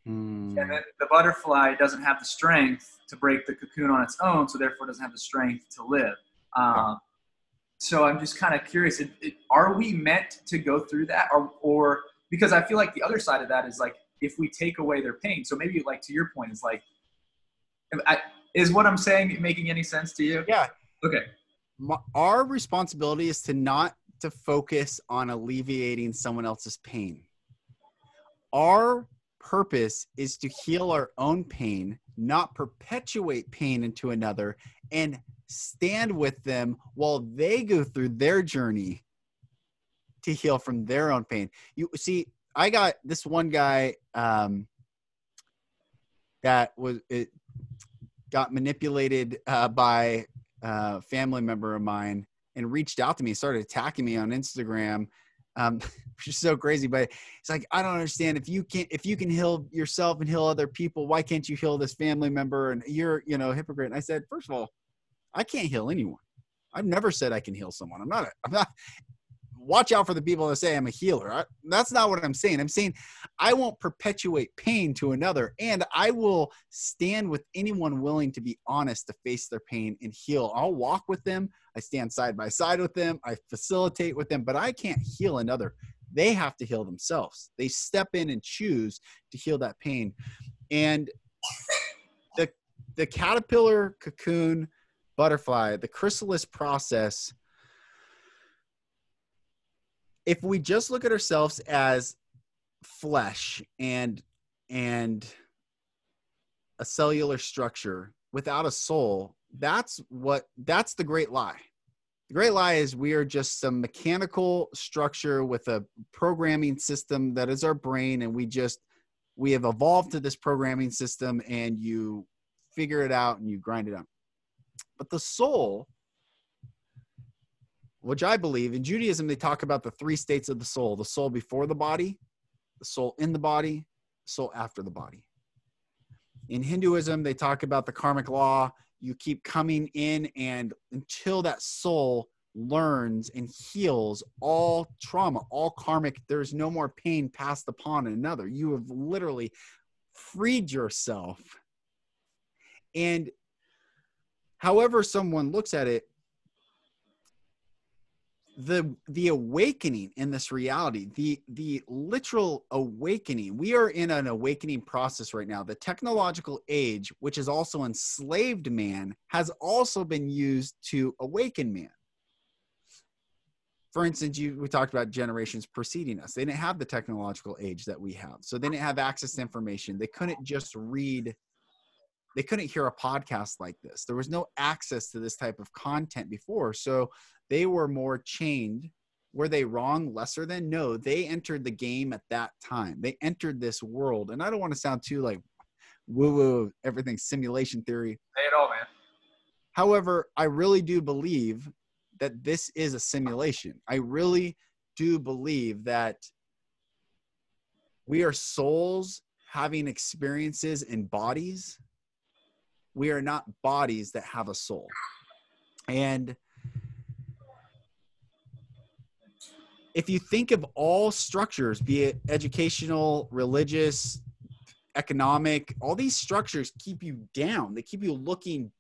Mm. and then the butterfly doesn't have the strength to break the cocoon on its own, so therefore doesn't have the strength to live. Um, so I'm just kind of curious: it, it, are we meant to go through that, or, or because I feel like the other side of that is like if we take away their pain. So maybe like to your point is like, I, is what I'm saying making any sense to you? Yeah. Okay. My, our responsibility is to not to focus on alleviating someone else's pain. Our purpose is to heal our own pain, not perpetuate pain into another, and stand with them while they go through their journey to heal from their own pain. You see, I got this one guy um, that was it got manipulated uh, by a family member of mine and reached out to me, started attacking me on Instagram, um, which is so crazy. But it's like I don't understand if you can if you can heal yourself and heal other people, why can't you heal this family member? And you're you know hypocrite. And I said, first of all, I can't heal anyone. I've never said I can heal someone. I'm not. A, I'm not. Watch out for the people that say I'm a healer. I, that's not what I'm saying. I'm saying I won't perpetuate pain to another, and I will stand with anyone willing to be honest to face their pain and heal. I'll walk with them. I stand side by side with them. I facilitate with them, but I can't heal another. They have to heal themselves. They step in and choose to heal that pain. And the the caterpillar, cocoon, butterfly, the chrysalis process. If we just look at ourselves as flesh and and a cellular structure without a soul, that's what that's the great lie. The great lie is we are just some mechanical structure with a programming system that is our brain, and we just we have evolved to this programming system, and you figure it out and you grind it out. But the soul, which I believe in Judaism, they talk about the three states of the soul: the soul before the body, the soul in the body, the soul after the body. In Hinduism, they talk about the karmic law. You keep coming in and until that soul learns and heals all trauma all karmic there's no more pain passed upon another. You have literally freed yourself. And however someone looks at it the the awakening in this reality the the literal awakening. We are in an awakening process right now. The technological age which has also enslaved man has also been used to awaken man. For instance you we talked about generations preceding us. They didn't have the technological age that we have. So they didn't have access to information. They couldn't just read they couldn't hear a podcast like this. There was no access to this type of content before. So they were more chained. Were they wrong? Lesser than? No they entered the game at that time. They entered this world. And i don't want to sound too like woo woo everything simulation theory. Say it all, man. however i really do believe that this is a simulation. I really do believe that We are souls having experiences in bodies. We are not bodies that have a soul. And if you think of all structures, be it educational, religious, economic, all these structures keep you down. They keep you looking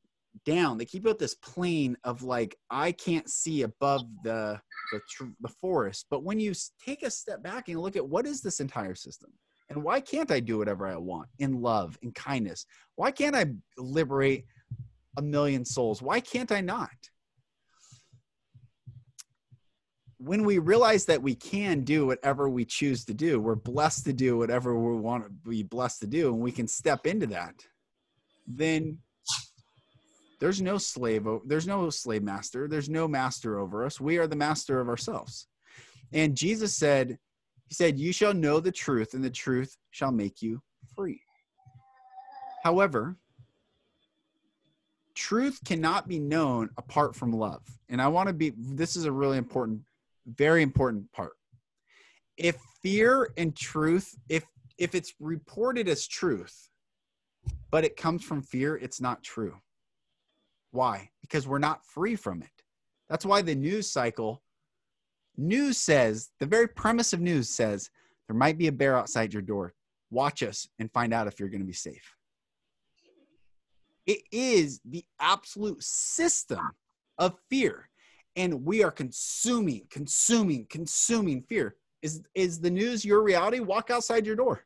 down. They keep you at this plane of like, I can't see above the the, tr- the forest. But when you take a step back and look at what is this entire system, and why can't I do whatever I want in love, in kindness? Why can't I liberate a million souls? Why can't I not? When we realize that we can do whatever we choose to do, we're blessed to do whatever we want to be blessed to do, and we can step into that, then there's no slave, there's no slave master, there's no master over us. We are the master of ourselves. And Jesus said, He said, You shall know the truth, and the truth shall make you free. However, truth cannot be known apart from love. And I want to be, this is a really important very important part. If fear and truth, if if it's reported as truth, but it comes from fear, it's not true. Why? Because we're not free from it. That's why the news cycle news says, the very premise of news says there might be a bear outside your door. Watch us and find out if you're going to be safe. It is the absolute system of fear and we are consuming, consuming, consuming fear. Is is the news your reality? Walk outside your door.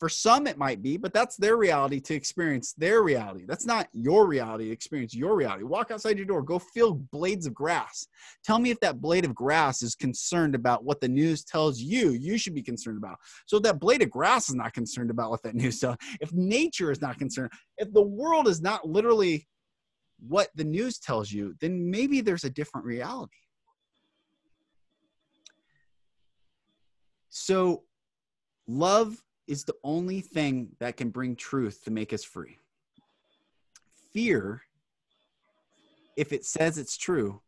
For some, it might be, but that's their reality to experience their reality. That's not your reality experience your reality. Walk outside your door, go feel blades of grass. Tell me if that blade of grass is concerned about what the news tells you you should be concerned about. So that blade of grass is not concerned about what that news tells, if nature is not concerned, if the world is not literally what the news tells you, then maybe there's a different reality. So, love is the only thing that can bring truth to make us free. Fear, if it says it's true,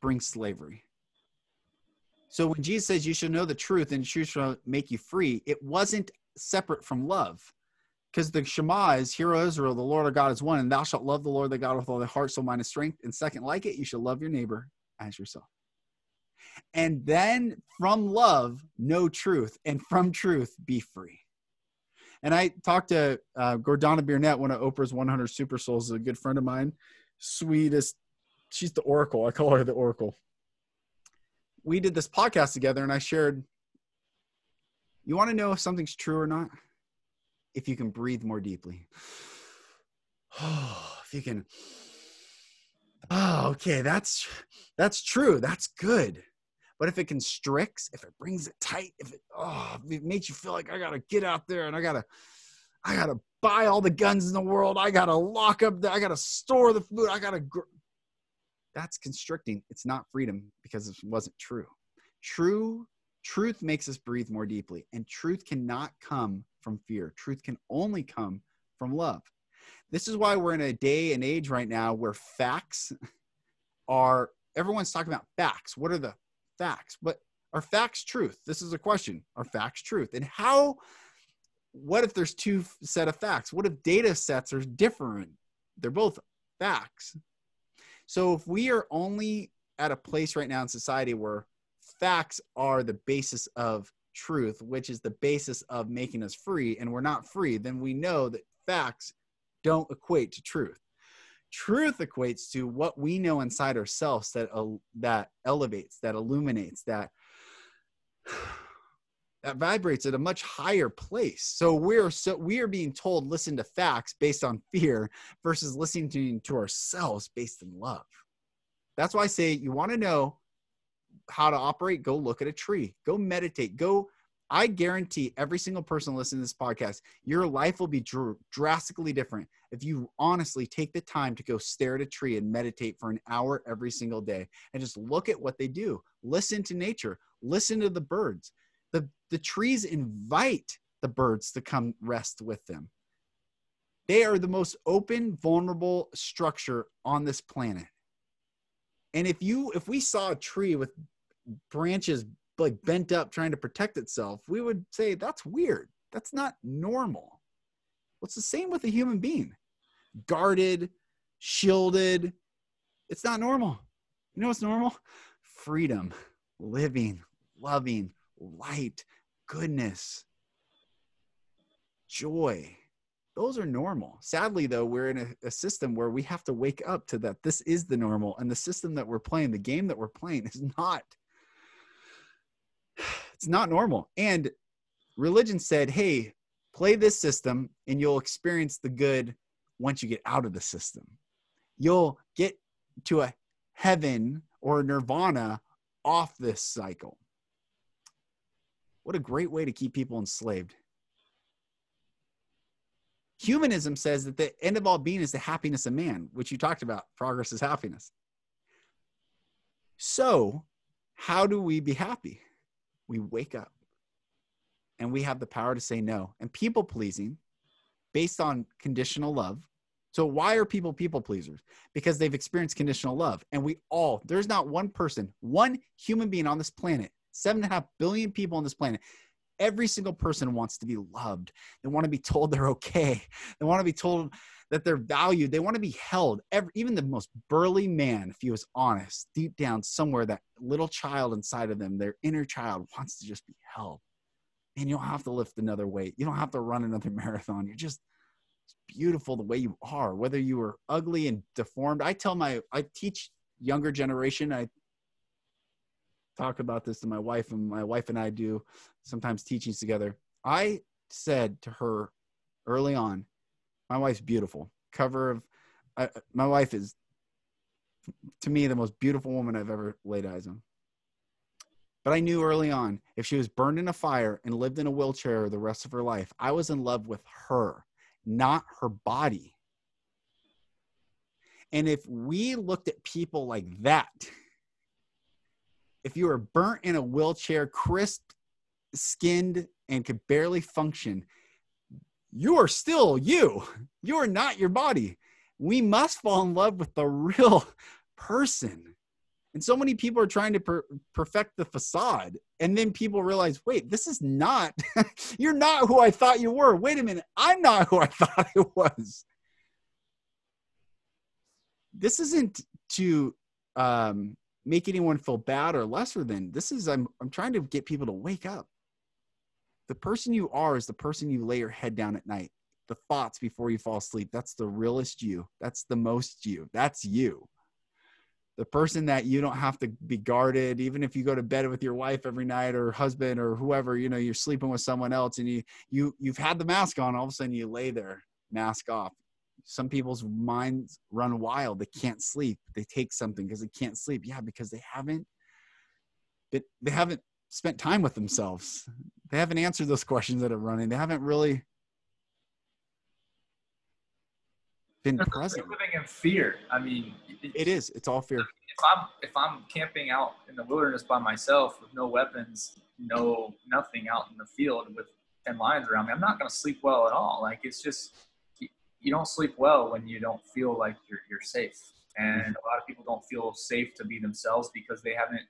brings slavery. So when Jesus says you should know the truth and the truth shall make you free, it wasn't separate from love because the Shema is, Hear, O Israel, the Lord our God is one, and thou shalt love the Lord thy God with all thy heart, soul, mind, and strength. And second, like it, you shall love your neighbor as yourself. And then from love, know truth, and from truth, be free. And I talked to uh, Gordana Biernat, one of Oprah's 100 Super Souls, a good friend of mine, sweetest. She's the Oracle. I call her the Oracle. We did this podcast together, and I shared. You want to know if something's true or not? If you can breathe more deeply. Oh, if you can. Oh, okay, that's that's true. That's good. But if it constricts, if it brings it tight, if it oh, if it makes you feel like I gotta get out there and I gotta, I gotta buy all the guns in the world. I gotta lock up. The, I gotta store the food. I gotta. Gr- that's constricting. It's not freedom because it wasn't true. True truth makes us breathe more deeply, and truth cannot come from fear. Truth can only come from love. This is why we're in a day and age right now where facts are, everyone's talking about facts. What are the facts? But are facts truth? This is a question. Are facts truth? And how, what if there's two set of facts? What if data sets are different? They're both facts. So if we are only at a place right now in society where facts are the basis of truth, which is the basis of making us free, and we're not free, then we know that facts don't equate to truth. Truth equates to what we know inside ourselves that uh, that elevates, that illuminates, that that vibrates at a much higher place. So we're so we are being told listen to facts based on fear versus listening to, to ourselves based in love. That's why I say you want to know how to operate, go look at a tree, go meditate, go. I guarantee every single person listening to this podcast, your life will be dr- drastically different if you honestly take the time to go stare at a tree and meditate for an hour every single day and just look at what they do. Listen to nature, listen to the birds. The, the trees invite the birds to come rest with them. They are the most open, vulnerable structure on this planet. And if you if we saw a tree with branches like bent up trying to protect itself, we would say that's weird. That's not normal. Well, it's the same with a human being. Guarded, shielded. It's not normal. You know what's normal? Freedom, living, loving, light, goodness, joy. Those are normal. Sadly, though, we're in a, a, system where we have to wake up to that this is the normal, and the system that we're playing, the game that we're playing, is not. It's not normal. And religion said, hey, play this system and you'll experience the good once you get out of the system. You'll get to a heaven or nirvana off this cycle. What a great way to keep people enslaved. Humanism says that the end of all being is the happiness of man, which you talked about. Progress is happiness. So, how do we be happy? We wake up and we have the power to say no. And people pleasing based on conditional love. So, why are people people pleasers? Because they've experienced conditional love. And we all, there's not one person, one human being on this planet seven and a half billion people on this planet. Every single person wants to be loved. They want to be told they're okay. They want to be told that they're valued. They want to be held. Every, even the most burly man, if he was honest, deep down somewhere, that little child inside of them, their inner child, wants to just be held. And you don't have to lift another weight. You don't have to run another marathon. You're just beautiful the way you are, whether you are ugly and deformed. I tell my, I teach younger generation. I talk about this to my wife, and my wife and I do sometimes teachings together. I said to her early on, my wife's beautiful. Cover of I, my wife is to me the most beautiful woman I've ever laid eyes on. But I knew early on if she was burned in a fire and lived in a wheelchair the rest of her life, I was in love with her, not her body. And if we looked at people like that, if you were burnt in a wheelchair, crisp skinned, and could barely function, you are still you. You are not your body. We must fall in love with the real person. And so many people are trying to per- perfect the facade. And then people realize, wait, this is not, you're not who I thought you were. Wait a minute, I'm not who I thought I was. This isn't to um, make anyone feel bad or lesser than. This is I'm I'm trying to get people to wake up. The person you are is the person you lay your head down at night. The thoughts before you fall asleep. That's the realest you. That's the most you. That's you. The person that you don't have to be guarded, even if you go to bed with your wife every night or husband or whoever, you know, you're sleeping with someone else and you you you've had the mask on, all of a sudden you lay there, mask off some people's minds run wild. They can't sleep. They take something because they can't sleep. Yeah, because they haven't they, they haven't spent time with themselves. They haven't answered those questions that are running. They haven't really been They're present. living in fear. I mean, it is. It's all fear. If I'm if I'm camping out in the wilderness by myself with no weapons, no nothing out in the field with ten lions around me, I'm not going to sleep well at all. Like it's just you don't sleep well when you don't feel like you're, you're safe. And a lot of people don't feel safe to be themselves because they haven't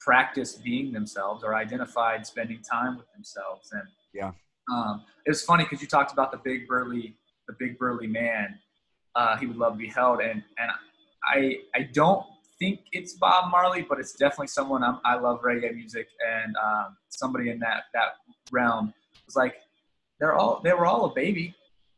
practiced being themselves or identified spending time with themselves. And yeah, um, it was funny because you talked about the big burly, the big burly man. Uh, he would love to be held, and and I I don't think it's Bob Marley, but it's definitely someone I'm, i love reggae music, and um, somebody in that that realm was like they're all they were all a baby.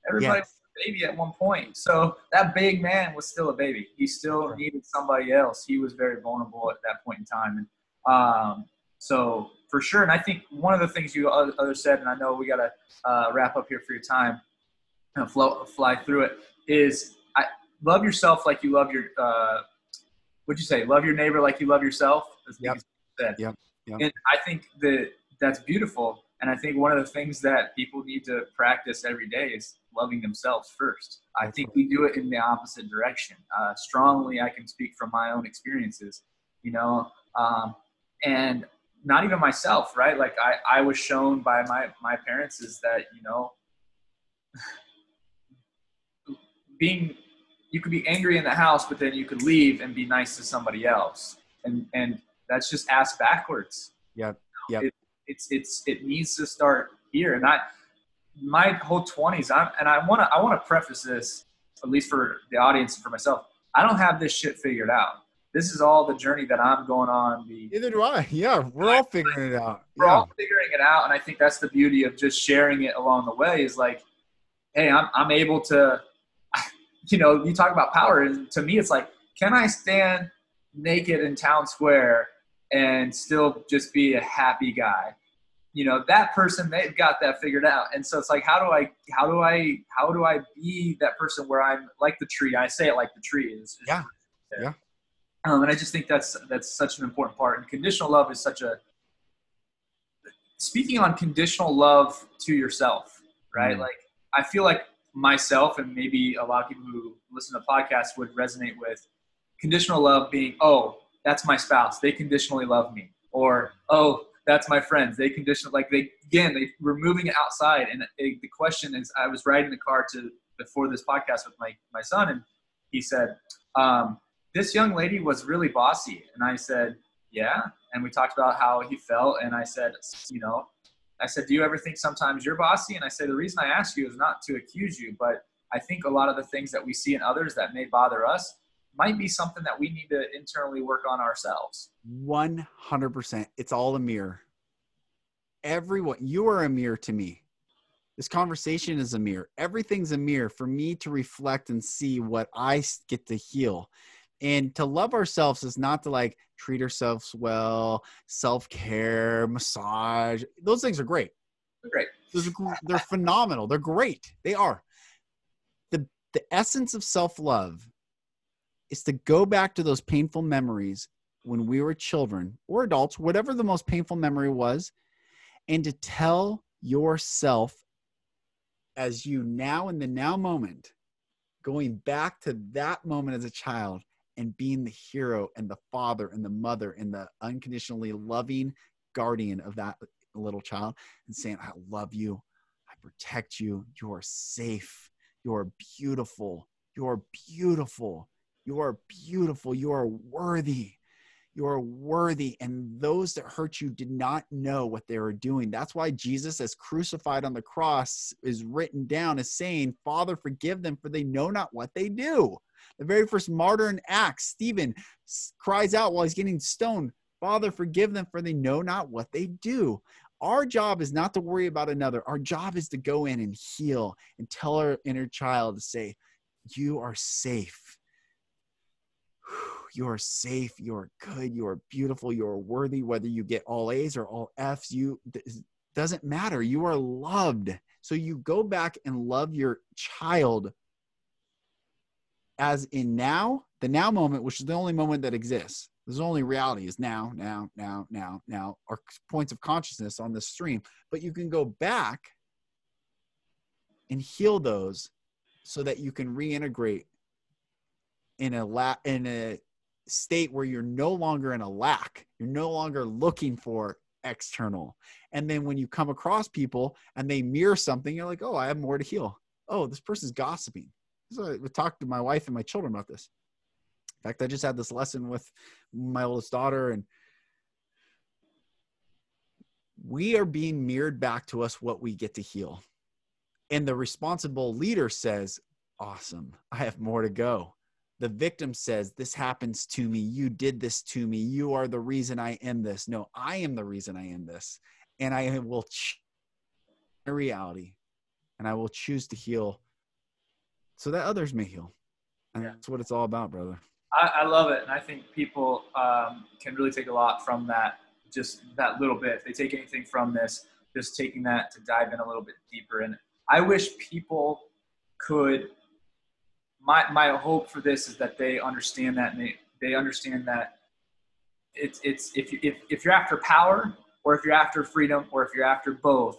Everybody yes baby at one point. So that big man was still a baby. He still needed somebody else. He was very vulnerable at that point in time. And um, so for sure. And I think one of the things you other said, and I know we got to uh, wrap up here for your time and flow, fly through it, is I love yourself like you love your, uh, what'd you say? Love your neighbor like you love yourself. Yep. Yep. yep. And I think that that's beautiful. And I think one of the things that people need to practice every day is loving themselves first. I think we do it in the opposite direction. Uh, strongly, I can speak from my own experiences, you know, um, and not even myself, right? Like I, I was shown by my, my parents is that, you know, being, you could be angry in the house, but then you could leave and be nice to somebody else. And, and that's just ass backwards. Yeah. Yeah. It, it's it's it needs to start here. And I my whole twenties, I'm and I wanna I wanna preface this, at least for the audience and for myself. I don't have this shit figured out. This is all the journey that I'm going on. The Neither do I. Yeah, we're all figuring it out. we're Yeah. all figuring it out and i think that's the beauty of just sharing it along the way is like hey i'm, I'm able to you know you talk about power and to me it's like can i stand naked in town square and still just be a happy guy you know that person they've got that figured out and so it's like how do i how do i how do i be that person where i'm like the tree i say it like the tree is, Yeah. Yeah. um, and i just think that's that's such an important part and conditional love is such a speaking on conditional love to yourself, right? Mm. Like I feel like myself and maybe a lot of people who listen to podcasts would resonate with conditional love being, oh, that's my spouse. They conditionally love me. Or, oh, that's my friends. They conditional like they again they we're moving it outside. And it, the question is, I was riding the car to before this podcast with my my son, and he said, um, "This young lady was really bossy," and I said, "Yeah." And we talked about how he felt, and I said, you know, I said, "Do you ever think sometimes you're bossy?" And I said, "The reason I ask you is not to accuse you, but I think a lot of the things that we see in others that may bother us might be something that we need to internally work on ourselves." 100%. It's all a mirror. Everyone, you are a mirror to me. This conversation is a mirror. Everything's a mirror for me to reflect and see what I get to heal. And to love ourselves is not to like treat ourselves well, self care, massage. Those things are great. Great. Those are, gr- they're phenomenal. They're great. They are. The, the essence of self love is to go back to those painful memories when we were children or adults, whatever the most painful memory was, and to tell yourself as you now in the now moment, going back to that moment as a child and being the hero and the father and the mother and the unconditionally loving guardian of that little child and saying, I love you, I protect you, you're safe, you're beautiful, you're beautiful, you're beautiful, you're worthy. You're worthy. And those that hurt you did not know what they were doing. That's why Jesus, as crucified on the cross, is written down as saying, Father, forgive them, for they know not what they do. The very first martyr in Acts, Stephen cries out while he's getting stoned, Father, forgive them, for they know not what they do. Our job is not to worry about another. Our job is to go in and heal and tell our inner child to say, You are safe. You are safe. You are good. You are beautiful. You are worthy. Whether you get all A's or all F's, you doesn't matter. You are loved. So you go back and love your child as in now, the now moment, which is the only moment that exists. There's only reality is now, now, now, now, now, our points of consciousness on this stream. But you can go back and heal those so that you can reintegrate in a la- in a state where you're no longer in a lack. You're no longer looking for external. And then when you come across people and they mirror something, you're like, oh, I have more to heal. Oh, this person's gossiping. So I talked to my wife and my children about this. In fact, I just had this lesson with my oldest daughter, and we are being mirrored back to us what we get to heal. And the responsible leader says, Awesome, I have more to go. The victim says, This happens to me. You did this to me. You are the reason I am this. No, I am the reason I am this. And I will ch- a reality and I will choose to heal so that others may heal. And Yeah. that's what it's all about, brother. I, I love it, and I think people um, can really take a lot from that. Just that little bit. If they take anything from this, just taking that to dive in a little bit deeper. And I wish people could. My my hope for this is that they understand that, and they they understand that it's it's if you, if if you're after power, or if you're after freedom, or if you're after both,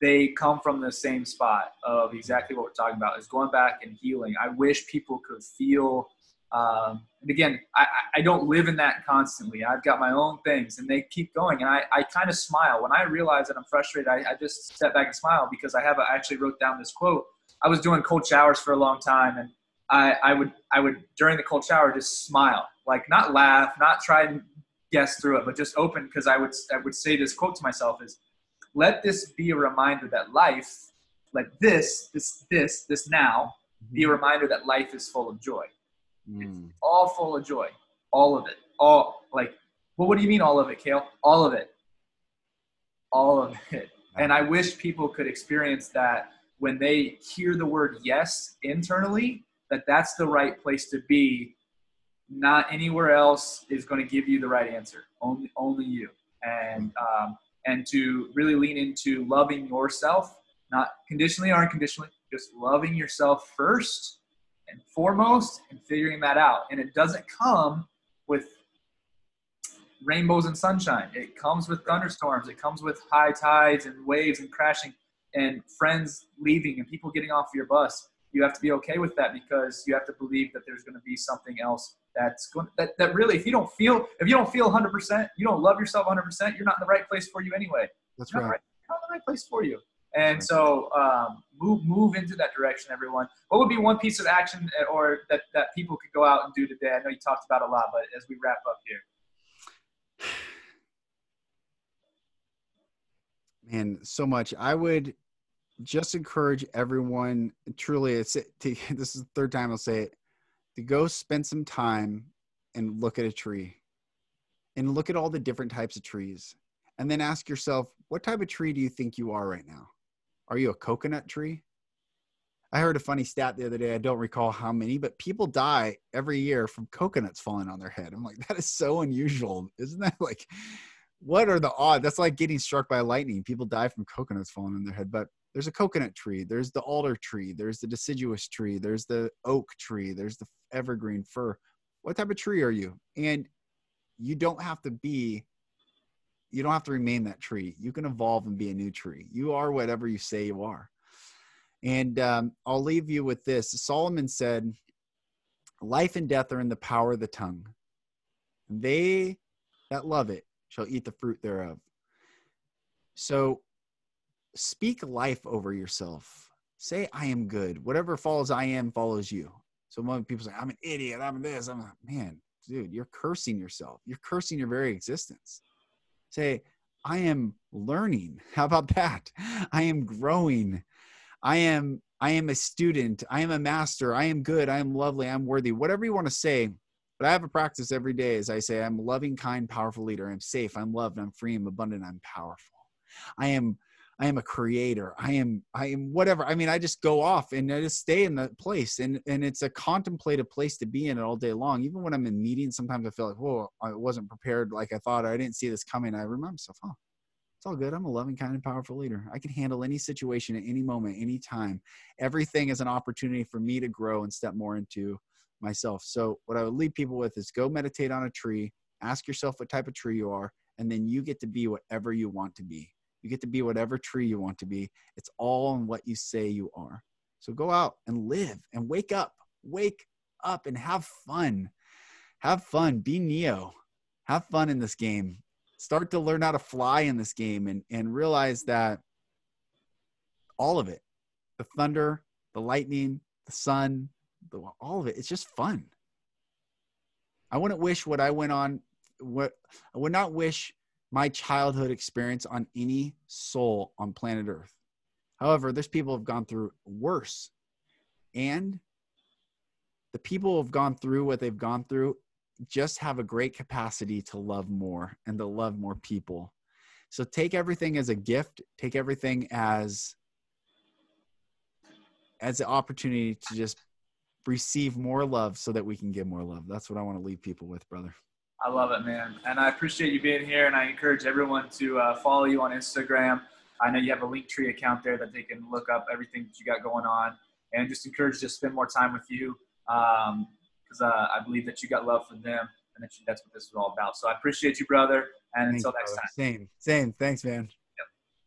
they come from the same spot of exactly what we're talking about is going back and healing. I wish people could feel um, and again, I, I- don't live in that constantly. I've got my own things and they keep going. And I, I kind of smile. When I realize that I'm frustrated, I, I just step back and smile because I have a, I actually wrote down this quote. I was doing cold showers for a long time and I, I would I would during the cold shower just smile. Like not laugh, not try and guess through it, but just open because I would I would say this quote to myself is, let this be a reminder that life, like this, this, this, this now, be a mm-hmm. reminder that life is full of joy. Mm. It's all full of joy, all of it, all like. Well, what do you mean all of it, Cale? All of it, all of it. And I wish people could experience that when they hear the word yes internally, that that's the right place to be. Not anywhere else is going to give you the right answer. Only, only you. And um, and to really lean into loving yourself, not conditionally or unconditionally, just loving yourself first and foremost, and figuring that out. And it doesn't come with rainbows and sunshine. It comes with thunderstorms. It comes with high tides and waves and crashing and friends leaving and people getting off your bus. You have to be okay with that because you have to believe that there's going to be something else that's going that, that really if you don't feel if you don't feel 100% you don't love yourself 100% you're not in the right place for you anyway. That's right. right not the right place for you. And so um, move move into that direction everyone. What would be one piece of action eh, or that, that people could go out and do today? I know you talked about a lot but as we wrap up here. Man so much. I would just encourage everyone truly it's to, this is the third time i'll say it to go spend some time and look at a tree and look at all the different types of trees. And then ask yourself what type of tree do you think you are right now? Are you a coconut tree? I heard a funny stat the other day i don't recall how many but people die every year from coconuts falling on their head. I'm like that is so unusual. Isn't that like what are the odds? That's like getting struck by lightning. People die from coconuts falling on their head but there's a coconut tree there's the alder tree there's the deciduous tree there's the oak tree there's the evergreen fir. What type of tree are you? And you don't have to be you don't have to remain that tree. You can evolve and be a new tree. You are whatever you say you are. And um, i'll leave you with this. Solomon said life and death are in the power of the tongue. They that love it shall eat the fruit thereof. So speak life over yourself. Say, I am good. Whatever follows I am follows you. So when people say, I'm an idiot, I'm this, I'm like, man, dude, you're cursing yourself. You're cursing your very existence. Say, I am learning. How about that? I am growing. I am I am a student. I am a master. I am good. I am lovely. I'm worthy. Whatever you want to say. But I have a practice every day as I say, I'm a loving, kind, powerful leader. I'm safe. I'm loved. I'm free. I'm abundant. I'm powerful. I am I am a creator. I am I am whatever. I mean, I just go off and I just stay in that place. And and it's a contemplative place to be in all day long. Even when I'm in meetings, sometimes I feel like, whoa, I wasn't prepared like I thought. I didn't see this coming. I remember myself, oh, it's all good. I'm a loving, kind, and powerful leader. I can handle any situation at any moment, any time. Everything is an opportunity for me to grow and step more into myself. So what I would leave people with is go meditate on a tree, ask yourself what type of tree you are, and then you get to be whatever you want to be you get to be whatever tree you want to be. It's all in what you say you are. So go out and live and wake up. Wake up and have fun. Have fun. Be Neo. Have fun in this game. Start to learn how to fly in this game and, and realize that all of it the thunder, the lightning, the sun, the, all of it it's just fun. I wouldn't wish what I went on. What I would not wish my childhood experience on any soul on planet Earth. However, there's people have gone through worse. And the people who have gone through what they've gone through just have a great capacity to love more and to love more people. So take everything as a gift, take everything as as an opportunity to just receive more love so that we can give more love. That's what I want to leave people with, brother. I love it, man. And I appreciate you being here. And I encourage everyone to uh, follow you on Instagram. I know you have a Linktree account there that they can look up everything that you got going on. And just encourage to spend more time with you because um, uh, I believe that you got love for them and that you, that's what this is all about. So I appreciate you, brother. And Thanks, until next brother. time. Same, same. Thanks, man.